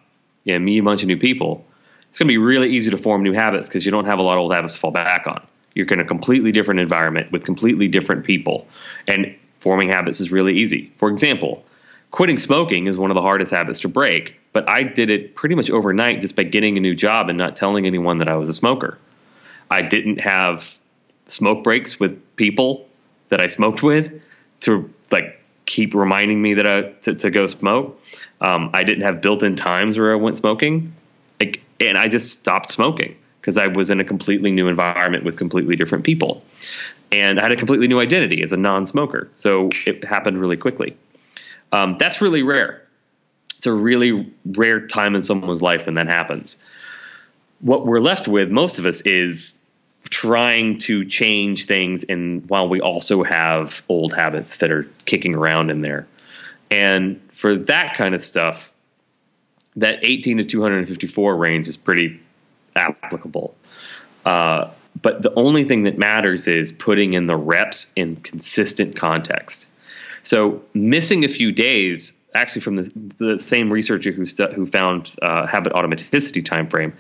you meet a bunch of new people, it's going to be really easy to form new habits because you don't have a lot of old habits to fall back on. You're in a completely different environment with completely different people, and forming habits is really easy. For example, quitting smoking is one of the hardest habits to break, but I did it pretty much overnight just by getting a new job and not telling anyone that I was a smoker. I didn't have smoke breaks with people that I smoked with to like keep reminding me that I to, to go smoke. Um, I didn't have built-in times where I went smoking, like, and I just stopped smoking because I was in a completely new environment with completely different people, and I had a completely new identity as a non-smoker. So it happened really quickly. Um, that's really rare. It's a really rare time in someone's life when that happens. What we're left with, most of us, is trying to change things and while we also have old habits that are kicking around in there. And for that kind of stuff, that 18 to 254 range is pretty applicable. Uh, but the only thing that matters is putting in the reps in consistent context. So missing a few days, actually from the, the same researcher who stu- who found uh, habit automaticity time frame,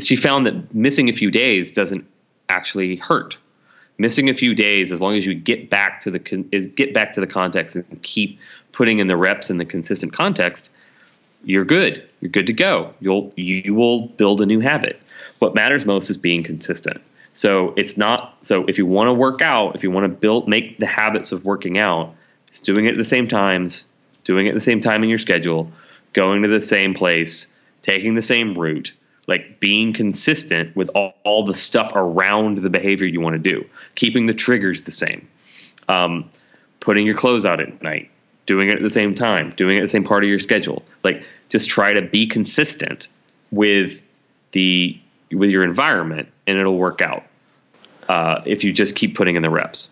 she found that missing a few days doesn't actually hurt. Missing a few days, as long as you get back to the con- is get back to the context and keep putting in the reps in the consistent context, you're good. You're good to go. You'll you will build a new habit. What matters most is being consistent. So it's not so if you want to work out, if you want to build make the habits of working out, doing it at the same times, doing it at the same time in your schedule, going to the same place, taking the same route, like being consistent with all, all, the stuff around the behavior you want to do, keeping the triggers the same, um, putting your clothes out at night, doing it at the same time, doing it at the same part of your schedule. Like just try to be consistent with the with your environment, and it'll work out uh, if you just keep putting in the reps.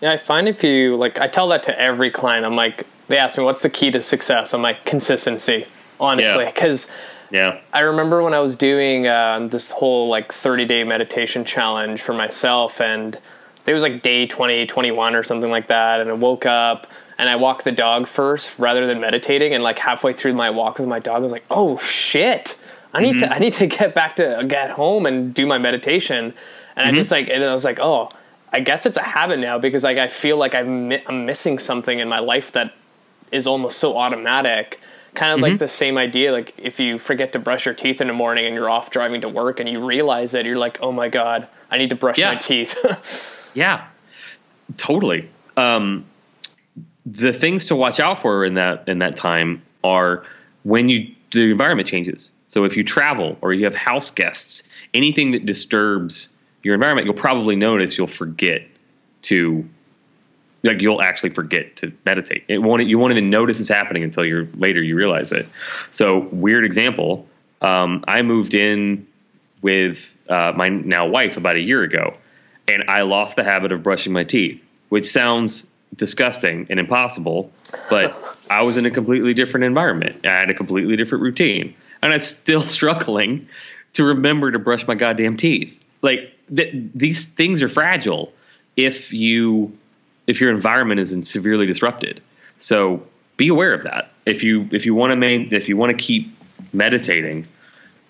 Yeah, I find if you like, I tell that to every client. I'm like, they ask me, "What's the key to success?" I'm like, consistency, honestly, because. Yeah yeah. I remember when I was doing uh, this whole like 30 day meditation challenge for myself, and it was like day 20, 21 or something like that. And I woke up and I walked the dog first rather than meditating. And like halfway through my walk with my dog, I was like, oh shit. I need mm-hmm. to I need to get back to get home and do my meditation, and mm-hmm. I just like and I was like, oh, I guess it's a habit now because like I feel like I'm I'm missing something in my life that is almost so automatic. Kind of mm-hmm. like the same idea like if you forget to brush your teeth in the morning and you're off driving to work and you realize it you're like oh my god i need to brush yeah. my teeth. Yeah. Totally. Um, the things to watch out for in that in that time are when you the environment changes. So if you travel or you have house guests anything that disturbs your environment you'll probably notice you'll forget to like you'll actually forget to meditate. It won't you won't even notice it's happening until you're later you realize it. So weird example. Um, I moved in with uh, my now wife about a year ago, and I lost the habit of brushing my teeth, which sounds disgusting and impossible, but I was in a completely different environment. I had a completely different routine, and I'm still struggling to remember to brush my goddamn teeth. Like th- these things are fragile if you if your environment isn't severely disrupted. So be aware of that. If you if you want to main if you want to keep meditating,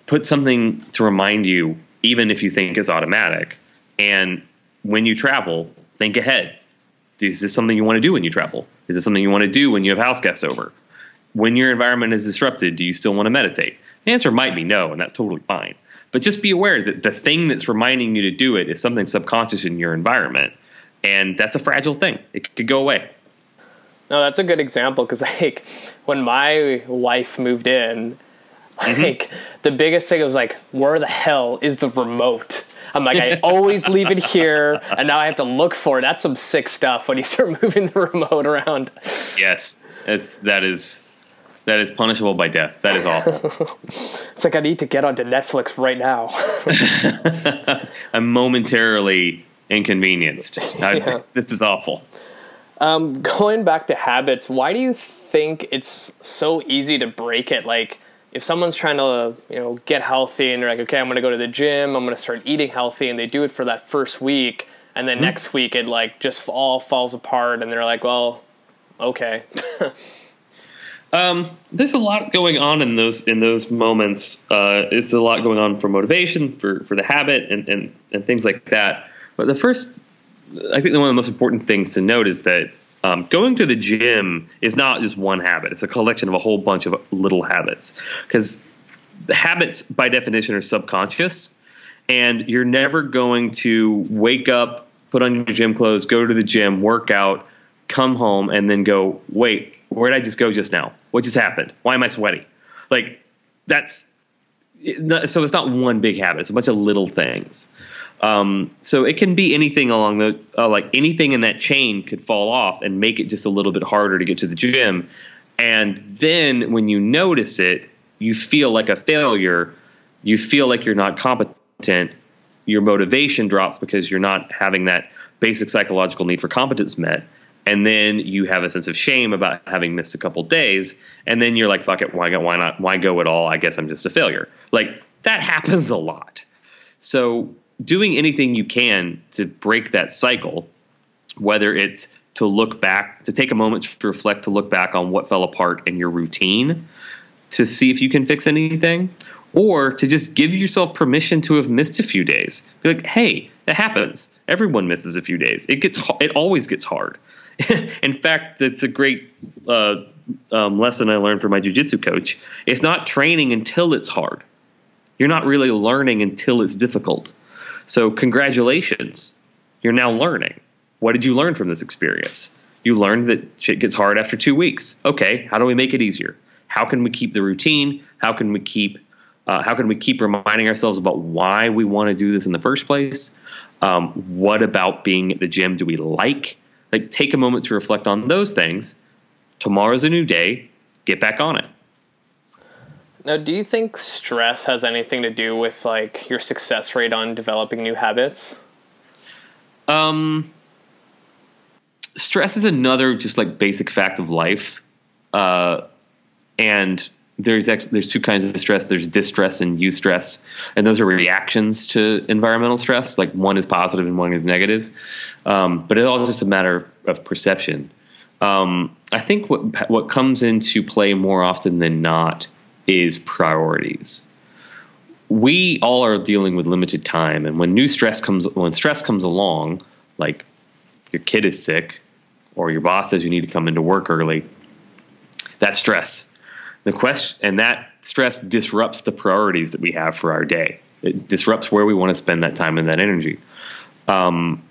put something to remind you, even if you think it's automatic. And when you travel, think ahead. Is this something you want to do when you travel? Is this something you want to do when you have house guests over? When your environment is disrupted, do you still want to meditate? The answer might be no, and that's totally fine. But just be aware that the thing that's reminding you to do it is something subconscious in your environment and that's a fragile thing. It could go away. No, that's a good example because like when my wife moved in, Mm-hmm. like the biggest thing was like, where the hell is the remote? I'm like, I always leave it here, and now I have to look for it. That's some sick stuff when you start moving the remote around. Yes, that is that is punishable by death. That is awful. It's like I need to get onto Netflix right now. I'm momentarily inconvenienced. I, Yeah. This is awful. Um, going back to habits, why do you think it's so easy to break it? Like, if someone's trying to, you know, get healthy and they're like, okay, I'm going to go to the gym, I'm going to start eating healthy, and they do it for that first week, and then next week it like just all falls apart, and they're like, well, okay. Um, there's a lot going on in those in those moments. Uh, there's a lot going on for motivation, for for the habit, and and and things like that. But the first, I think, one of the most important things to note is that um, going to the gym is not just one habit. It's a collection of a whole bunch of little habits because the habits, by definition, are subconscious, and you're never going to wake up, put on your gym clothes, go to the gym, work out, come home, and then go, wait, where did I just go just now? What just happened? Why am I sweaty? Like that's so it's not one big habit. It's a bunch of little things. Um, so it can be anything along the uh, like anything in that chain could fall off and make it just a little bit harder to get to the gym. And then when you notice it, you feel like a failure. You feel like you're not competent. Your motivation drops because you're not having that basic psychological need for competence met and then you have a sense of shame about having missed a couple days. And then you're like fuck it why why not why go at all? I guess i'm just a failure. Like that happens a lot. So doing anything you can to break that cycle whether it's to look back to take a moment to reflect to look back on what fell apart in your routine to see if you can fix anything or to just give yourself permission to have missed a few days. Be like hey that happens. Everyone misses a few days. It gets it always gets hard in fact, it's a great uh, um, lesson I learned from my jujitsu coach. It's not training until it's hard. You're not really learning until it's difficult. So, congratulations. You're now learning. What did you learn from this experience? You learned that shit gets hard after two weeks. Okay, how do we make it easier? How can we keep the routine? How can we keep uh, how can we keep reminding ourselves about why we want to do this in the first place? Um, what about being at the gym do we like? Like, take a moment to reflect on those things. Tomorrow's a new day. Get back on it. Now, do you think stress has anything to do with like your success rate on developing new habits? Um, stress is another just like basic fact of life, uh, and there's there's two kinds of stress. There's distress and eustress, and those are reactions to environmental stress. Like one is positive and one is negative, um, but it's all just a matter of perception. Um, I think what what comes into play more often than not is priorities. We all are dealing with limited time, and when new stress comes, when stress comes along, like your kid is sick, or your boss says you need to come into work early, that's stress the question and that stress disrupts the priorities that we have for our day. It disrupts where we want to spend that time and that energy. Um,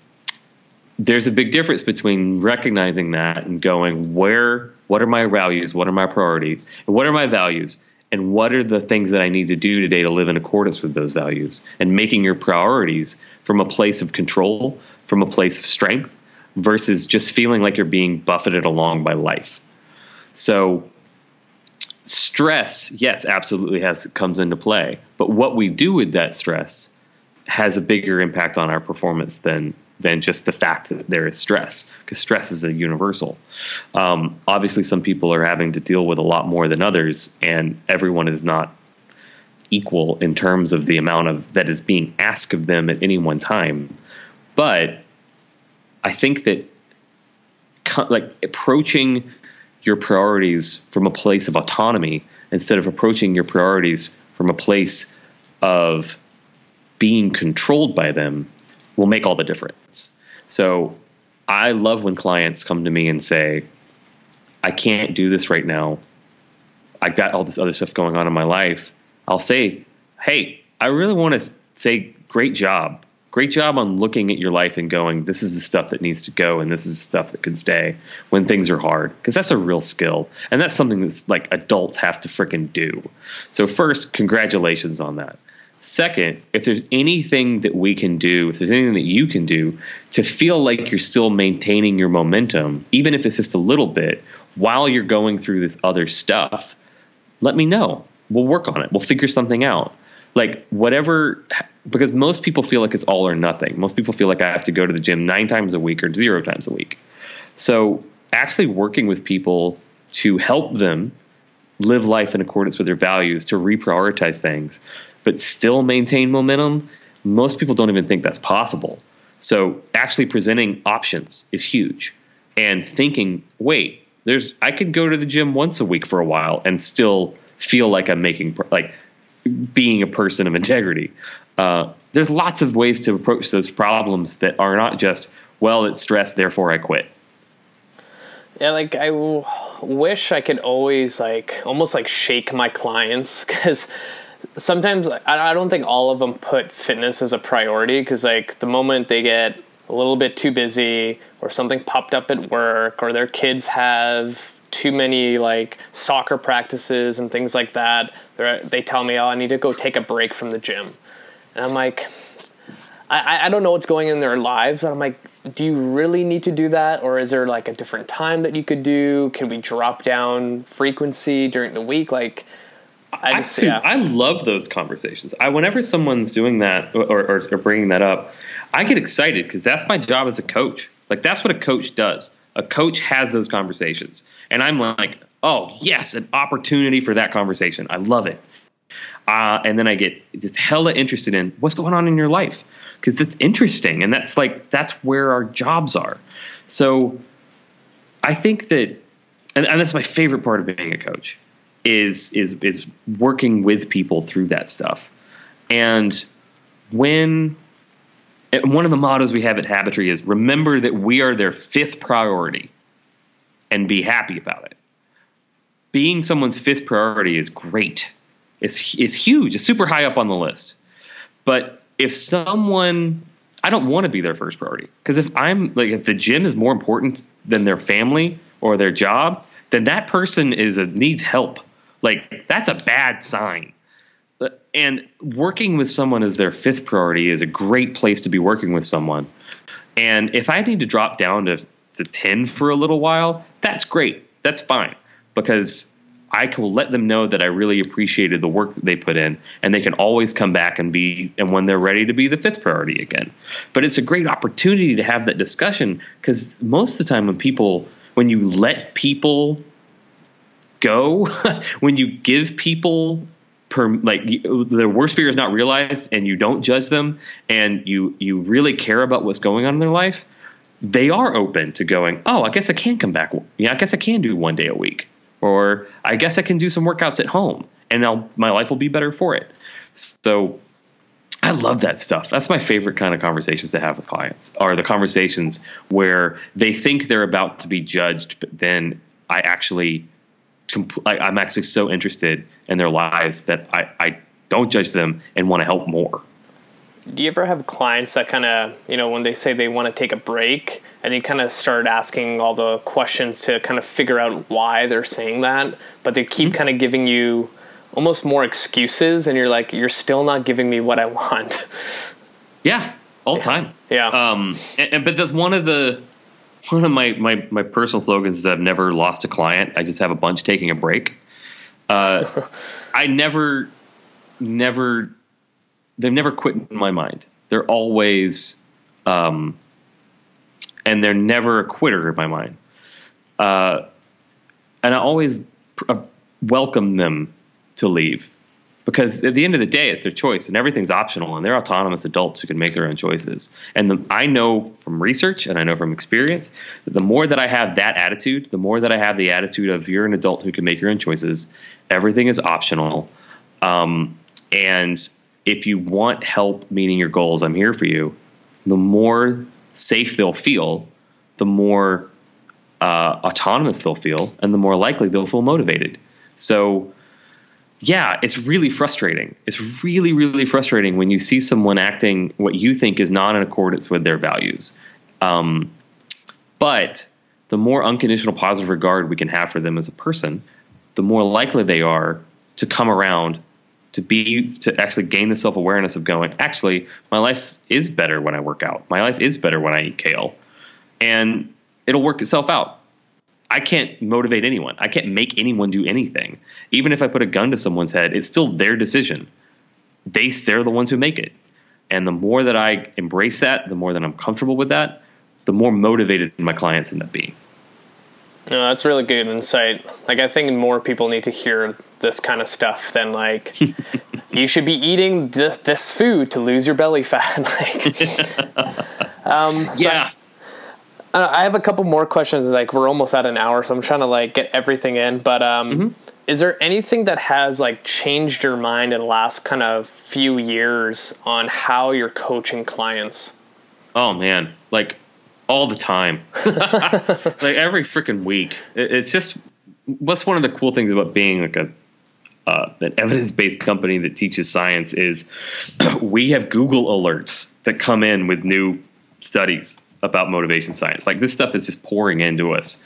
there's a big difference between recognizing that and going where what are my values? What are my priorities? And what are my values? And what are the things that i need to do today to live in accordance with those values? And making your priorities from a place of control from a place of strength versus just feeling like you're being buffeted along by life. So stress, yes, absolutely has comes into play. But what we do with that stress has a bigger impact on our performance than than just the fact that there is stress, because stress is a universal. Um, obviously, some people are having to deal with a lot more than others, and everyone is not equal in terms of the amount of that is being asked of them at any one time. But I think that like approaching your priorities from a place of autonomy instead of approaching your priorities from a place of being controlled by them will make all the difference. So I love when clients come to me and say, I can't do this right now. I've got all this other stuff going on in my life. I'll say, Hey, I really want to say, great job. Great job on looking at your life and going, this is the stuff that needs to go and this is stuff that can stay when things are hard. Because that's a real skill. And that's something that's like adults have to freaking do. So, first, congratulations on that. Second, if there's anything that we can do, if there's anything that you can do to feel like you're still maintaining your momentum, even if it's just a little bit, while you're going through this other stuff, let me know. We'll work on it. We'll figure something out. Like, whatever because most people feel like it's all or nothing. Most people feel like I have to go to the gym nine times a week or zero times a week. So actually working with people to help them live life in accordance with their values, to reprioritize things, but still maintain momentum, most people don't even think that's possible. So actually presenting options is huge. And thinking, wait, there's I could go to the gym once a week for a while and still feel like I'm making like being a person of integrity. Uh, there's lots of ways to approach those problems that are not just, well, it's stress, therefore I quit. Yeah, like I w- wish I could always like almost like shake my clients because sometimes I, I don't think all of them put fitness as a priority because like the moment they get a little bit too busy or something popped up at work or their kids have too many like soccer practices and things like that they tell me oh i need to go take a break from the gym and I'm like, I, I don't know what's going in their lives, but I'm like, do you really need to do that? Or is there like a different time that you could do? Can we drop down frequency during the week? Like, I just, I, yeah. I love those conversations. I, whenever someone's doing that or, or, or bringing that up, I get excited because that's my job as a coach. Like, that's what a coach does. A coach has those conversations. And I'm like, oh, yes, an opportunity for that conversation. I love it. Uh, and then I get just hella interested in what's going on in your life because that's interesting, and that's like that's where our jobs are. So I think that, and, and that's my favorite part of being a coach is is is working with people through that stuff. And when and one of the mottos we have at Habitry is remember that we are their fifth priority and be happy about it. Being someone's fifth priority is great It's, is huge. It's super high up on the list. But if someone I don't want to be their first priority because if I'm like if the gym is more important than their family or their job, then that person is a, needs help. Like that's a bad sign. And working with someone as their fifth priority is a great place to be working with someone. And if I need to drop down to, to 10 for a little while, that's great. That's fine because I will let them know that I really appreciated the work that they put in, and they can always come back and be, and when they're ready to be the fifth priority again. But it's a great opportunity to have that discussion because most of the time when people, when you let people go, when you give people per, like their worst fear is not realized, and you don't judge them, and you you really care about what's going on in their life, they are open to going. Oh, I guess I can come back. Yeah, I guess I can do one day a week or I guess I can do some workouts at home and I'll, my life will be better for it. So I love that stuff. That's my favorite kind of conversations to have with clients are the conversations where they think they're about to be judged, but then I actually, I'm actually so interested in their lives that I, I don't judge them and want to help more do you ever have clients that kind of you know when they say they want to take a break and you kind of start asking all the questions to kind of figure out why they're saying that but they keep mm-hmm. kind of giving you almost more excuses and you're like you're still not giving me what i want yeah all the yeah. time yeah um and, and, but that's one of the one of my, my my personal slogans is i've never lost a client i just have a bunch taking a break uh i never never they've never quit in my mind. They're always, um, and they're never a quitter in my mind. Uh, and I always pr- uh, welcome them to leave because at the end of the day, it's their choice and everything's optional and they're autonomous adults who can make their own choices. And the, I know from research and I know from experience that the more that I have that attitude, the more that I have the attitude of you're an adult who can make your own choices, everything is optional. Um, and if you want help meeting your goals, I'm here for you. The more safe they'll feel, the more uh, autonomous they'll feel, and the more likely they'll feel motivated. So, yeah, it's really frustrating. It's really, really frustrating when you see someone acting what you think is not in accordance with their values. Um, but the more unconditional positive regard we can have for them as a person, the more likely they are to come around to be to actually gain the self awareness of going, actually, my life is better when I work out. My life is better when I eat kale. And it'll work itself out. I can't motivate anyone. I can't make anyone do anything. Even if I put a gun to someone's head, it's still their decision. They they're the ones who make it. And the more that I embrace that, the more that I'm comfortable with that, the more motivated my clients end up being. No, that's really good insight. Like I think more people need to hear this kind of stuff than like you should be eating th- this food to lose your belly fat. like, um, so yeah. I, I have a couple more questions. Like we're almost at an hour, so I'm trying to like get everything in. But um, mm-hmm. is there anything that has like changed your mind in the last kind of few years on how you're coaching clients? Oh man, like all the time, like every freaking week. It, it's just what's one of the cool things about being like a uh, an evidence based company that teaches science is we have Google alerts that come in with new studies about motivation science. Like this stuff is just pouring into us.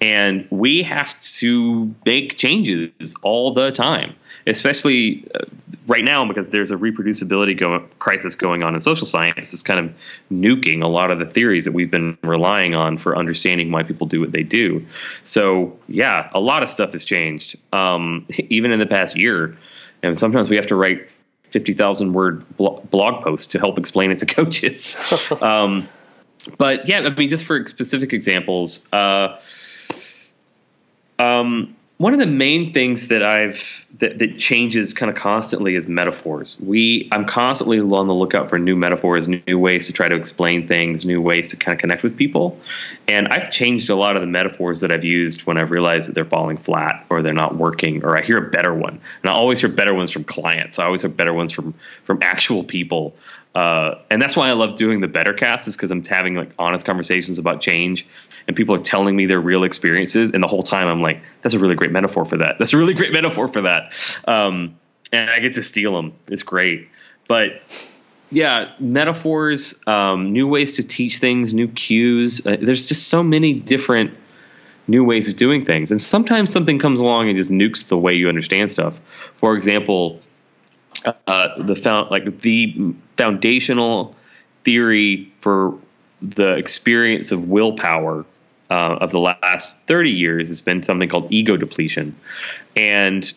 And we have to make changes all the time, especially uh, right now because there's a reproducibility go- crisis going on in social science. It's kind of nuking a lot of the theories that we've been relying on for understanding why people do what they do. So, yeah, a lot of stuff has changed, um, even in the past year. And sometimes we have to write 50,000 word blog posts to help explain it to coaches. um, but yeah, I mean, just for specific examples, uh, um, one of the main things that I've that, that changes kind of constantly is metaphors. We I'm constantly on the lookout for new metaphors, new ways to try to explain things, new ways to kind of connect with people. And I've changed a lot of the metaphors that I've used when I've realized that they're falling flat or they're not working, or I hear a better one. And I always hear better ones from clients. I always hear better ones from from actual people. Uh, and that's why I love doing the better cast is because I'm having like honest conversations about change and people are telling me their real experiences. And the whole time I'm like, that's a really great metaphor for that. That's a really great metaphor for that. Um, and I get to steal them. It's great. But yeah, metaphors, um, new ways to teach things, new cues. Uh, there's just so many different new ways of doing things. And sometimes something comes along and just nukes the way you understand stuff. For example, uh, the found like the foundational theory for the experience of willpower uh, of the last 30 years has been something called ego depletion. And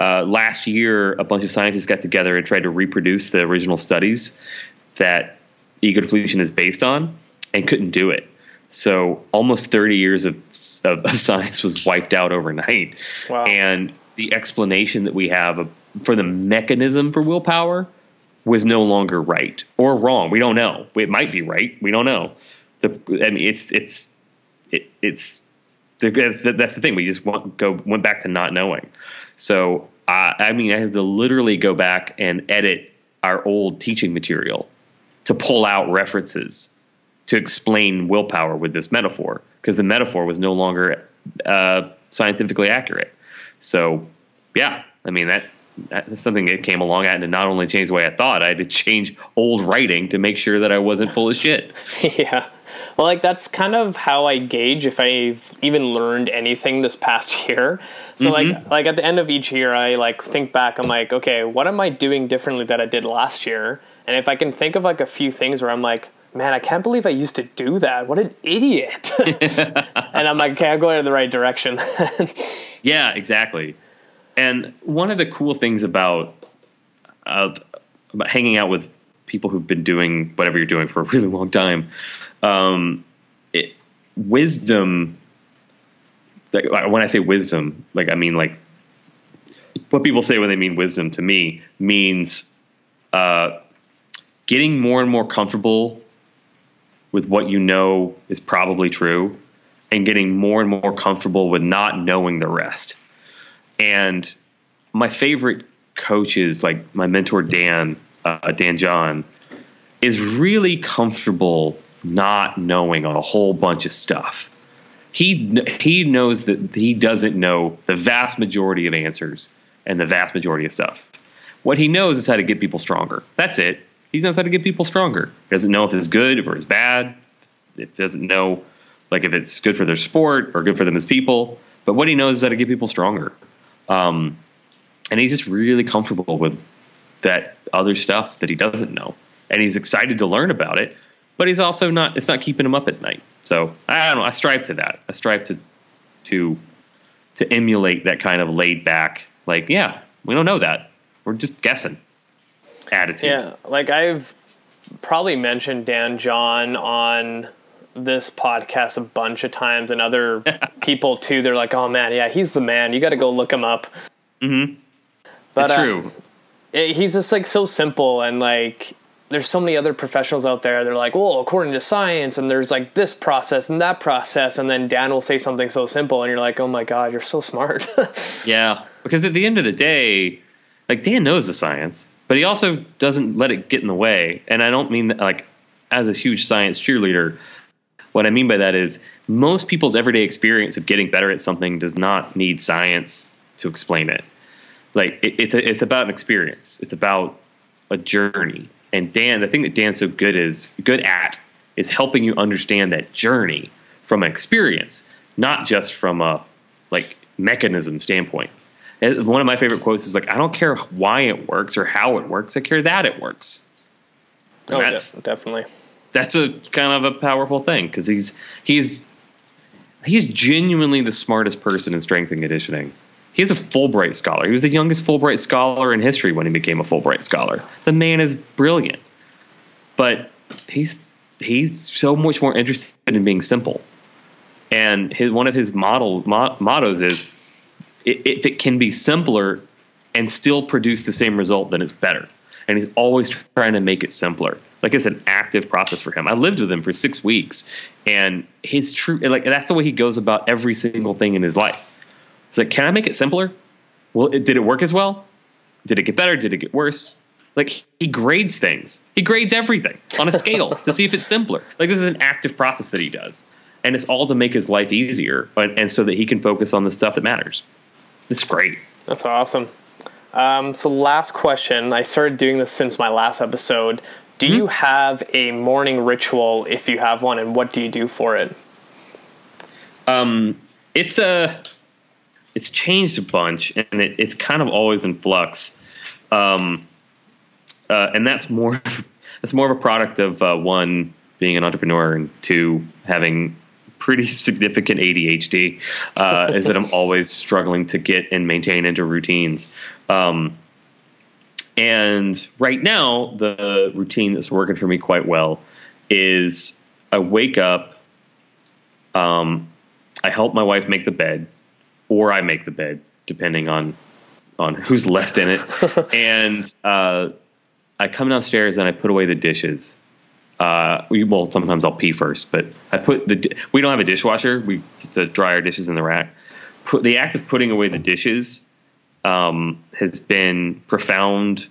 uh, last year, a bunch of scientists got together and tried to reproduce the original studies that ego depletion is based on and couldn't do it. So almost 30 years of, of, of science was wiped out overnight. Wow. And the explanation that we have of for the mechanism for willpower was no longer right or wrong. We don't know. It might be right. We don't know. The I mean, it's it's it, it's that's the thing. We just want, go went back to not knowing. So I mean, I had to literally go back and edit our old teaching material to pull out references to explain willpower with this metaphor because the metaphor was no longer uh, scientifically accurate. So yeah, I mean that that's something that came along at and not only changed the way I thought, I had to change old writing to make sure that I wasn't full of shit. yeah. Well, like that's kind of how I gauge if I've even learned anything this past year. So mm-hmm. like like at the end of each year I like think back I'm like, okay, what am I doing differently that I did last year? And if I can think of like a few things where I'm like, man, I can't believe I used to do that. What an idiot. and I'm like, okay, I'm going in the right direction. yeah, exactly. And one of the cool things about uh, about hanging out with people who've been doing whatever you're doing for a really long time, um, it, wisdom. Like, when I say wisdom, like I mean like what people say when they mean wisdom to me means uh, getting more and more comfortable with what you know is probably true and getting more and more comfortable with not knowing the rest. And my favorite coaches, like my mentor Dan, uh, Dan John, is really comfortable not knowing a whole bunch of stuff. He he knows that he doesn't know the vast majority of answers and the vast majority of stuff. What he knows is how to get people stronger. That's it. He knows how to get people stronger. He doesn't know if it's good or it's bad. It doesn't know like if it's good for their sport or good for them as people. But what he knows is how to get people stronger. Um, and he's just really comfortable with that other stuff that he doesn't know, and he's excited to learn about it. But he's also not. It's not keeping him up at night. So I don't know. I strive to that. I strive to to to emulate that kind of laid back, like, yeah, we don't know that. We're just guessing attitude. Yeah, like I've probably mentioned Dan John on this podcast a bunch of times and other people too. They're like, "Oh man, yeah, he's the man. You got to go look him up." Mm-hmm. But That's uh, true. it- he's just like so simple and like there's so many other professionals out there they're like well according to science and there's like this process and that process and then dan will say something so simple and you're like oh my god you're so smart Yeah, because at the end of the day, like Dan knows the science, but he also doesn't let it get in the way. And I don't mean that like as a huge science cheerleader. What I mean by that is most people's everyday experience of getting better at something does not need science to explain it. Like it, it's a, it's about an experience. It's about a journey. And Dan, the thing that Dan's so good is good at is helping you understand that journey from an experience, not just from a like mechanism standpoint. And one of my favorite quotes is like, "I don't care why it works or how it works. I care that it works." And oh that's de- definitely that's a kind of a powerful thing because he's he's he's genuinely the smartest person in strength and conditioning. He's a Fulbright scholar. He was the youngest Fulbright scholar in history when he became a Fulbright scholar. The man is brilliant, but he's he's so much more interested in being simple. And his one of his model mo- mottos is, "If it can be simpler and still produce the same result, then it's better." And he's always trying to make it simpler. Like it's an active process for him. I lived with him for six weeks, and his true like that's the way he goes about every single thing in his life. It's like, can I make it simpler? Well, it, did it work as well? Did it get better? Did it get worse? Like he grades things. He grades everything on a scale to see if it's simpler. Like this is an active process that he does, and it's all to make his life easier, and, and so that he can focus on the stuff that matters. It's great. that's awesome um, so last question i started doing this since my last episode do you have a morning ritual if you have one and what do you do for it Um, it's a it's changed a bunch, and it, it's kind of always in flux. Um, uh, and that's more that's more of a product of uh, one being an entrepreneur and two having pretty significant ADHD. Uh, is that I'm always struggling to get and maintain into routines. Um, and right now, the routine that's working for me quite well is I wake up, um, I help my wife make the bed, or I make the bed, depending on on who's left in it. and uh, I come downstairs and I put away the dishes. Uh, we, well, sometimes I'll pee first, but I put the. di- We don't have a dishwasher. We to dry our dishes in the rack. Put the act of putting away the dishes um, has been profound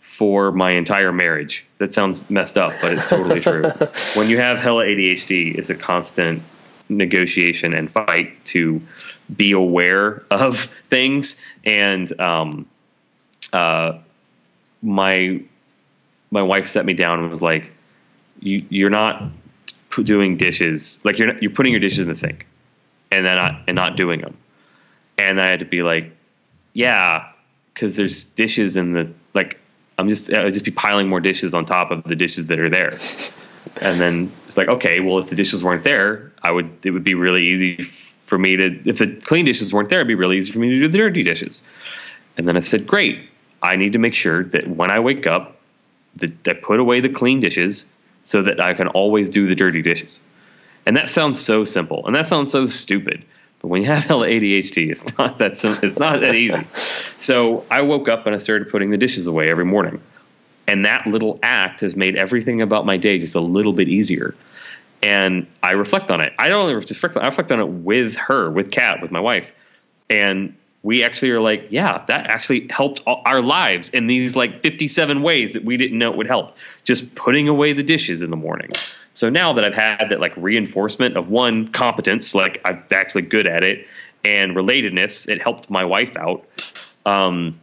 for my entire marriage. That sounds messed up, but it's totally true. when you have hella ADHD, it's a constant negotiation and fight to be aware of things. And um, uh, my my wife set me down and was like, "You you're not doing dishes. Like you're not, you're putting your dishes in the sink, and then not and not doing them." And I had to be like, "Yeah." Because there's dishes in the like, I'm just I'd just be piling more dishes on top of the dishes that are there. And then it's like, okay, well, if the dishes weren't there, I would. It would be really easy for me to. If the clean dishes weren't there, it'd be really easy for me to do the dirty dishes. And then I said, great. I need to make sure that when I wake up, that I put away the clean dishes so that I can always do the dirty dishes. And that sounds so simple, and that sounds so stupid. But when you have ADHD, it's not that it's not that easy. So I woke up and I started putting the dishes away every morning. And that little act has made everything about my day just a little bit easier. And I reflect on it. I don't only reflect I reflect on it with her, with Kat, with my wife. And we actually are like, yeah, that actually helped our lives in these like 57 ways that we didn't know it would help. Just putting away the dishes in the morning. So now that I've had that like reinforcement of one competence, like I'm actually good at it, and relatedness, it helped my wife out. um,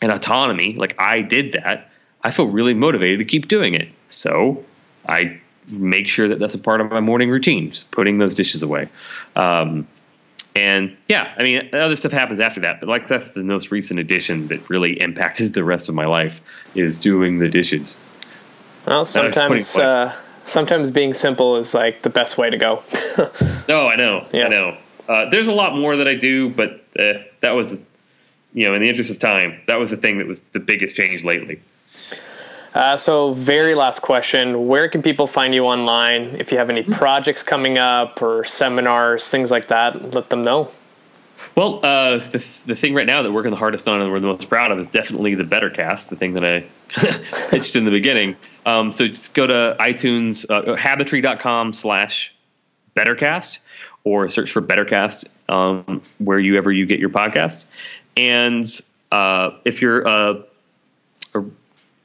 and autonomy, like I did that, I feel really motivated to keep doing it. So I make sure that that's a part of my morning routine, just putting those dishes away. Um, and yeah, I mean, other stuff happens after that, but like that's the most recent addition that really impacted the rest of my life is doing the dishes. Well, sometimes, uh, sometimes being simple is like the best way to go. oh, I know, yeah. I know. Uh, there's a lot more that I do, but uh, that was, you know, in the interest of time, that was the thing that was the biggest change lately. Uh, so, very last question: Where can people find you online? If you have any projects coming up or seminars, things like that, let them know. Well, uh, the, the thing right now that we're working the hardest on and we're the most proud of is definitely the Bettercast, the thing that I pitched in the beginning. Um, so just go to iTunes, uh, habitry.com slash Bettercast, or search for Bettercast um, wherever you get your podcasts. And uh, if you're a, a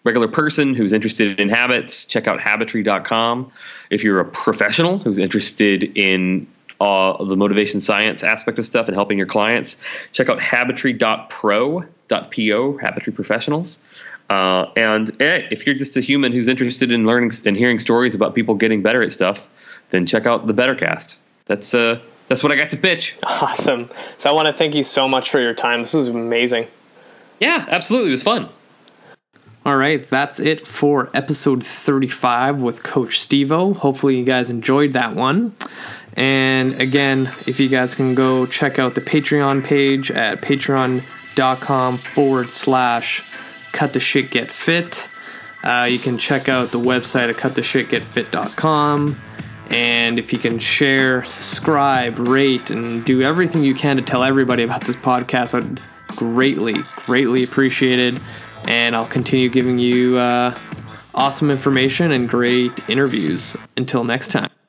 regular person who's interested in habits, check out habitry.com. If you're a professional who's interested in uh, the motivation science aspect of stuff and helping your clients, check out habitry.pro.po, Habitry Professionals. Uh, and hey, if you're just a human who's interested in learning and hearing stories about people getting better at stuff, then check out the Bettercast. That's uh, that's what I got to pitch. Awesome. So I want to thank you so much for your time. This was amazing. Yeah, absolutely. It was fun. All right, that's it for episode 35 with Coach Stevo. Hopefully, you guys enjoyed that one. And again, if you guys can go check out the Patreon page at patreon.com forward slash cut the shit get fit. Uh, you can check out the website at cuttheshitgetfit.com. And if you can share, subscribe, rate, and do everything you can to tell everybody about this podcast, I'd greatly, greatly appreciate it and I'll continue giving you uh, awesome information and great interviews. Until next time.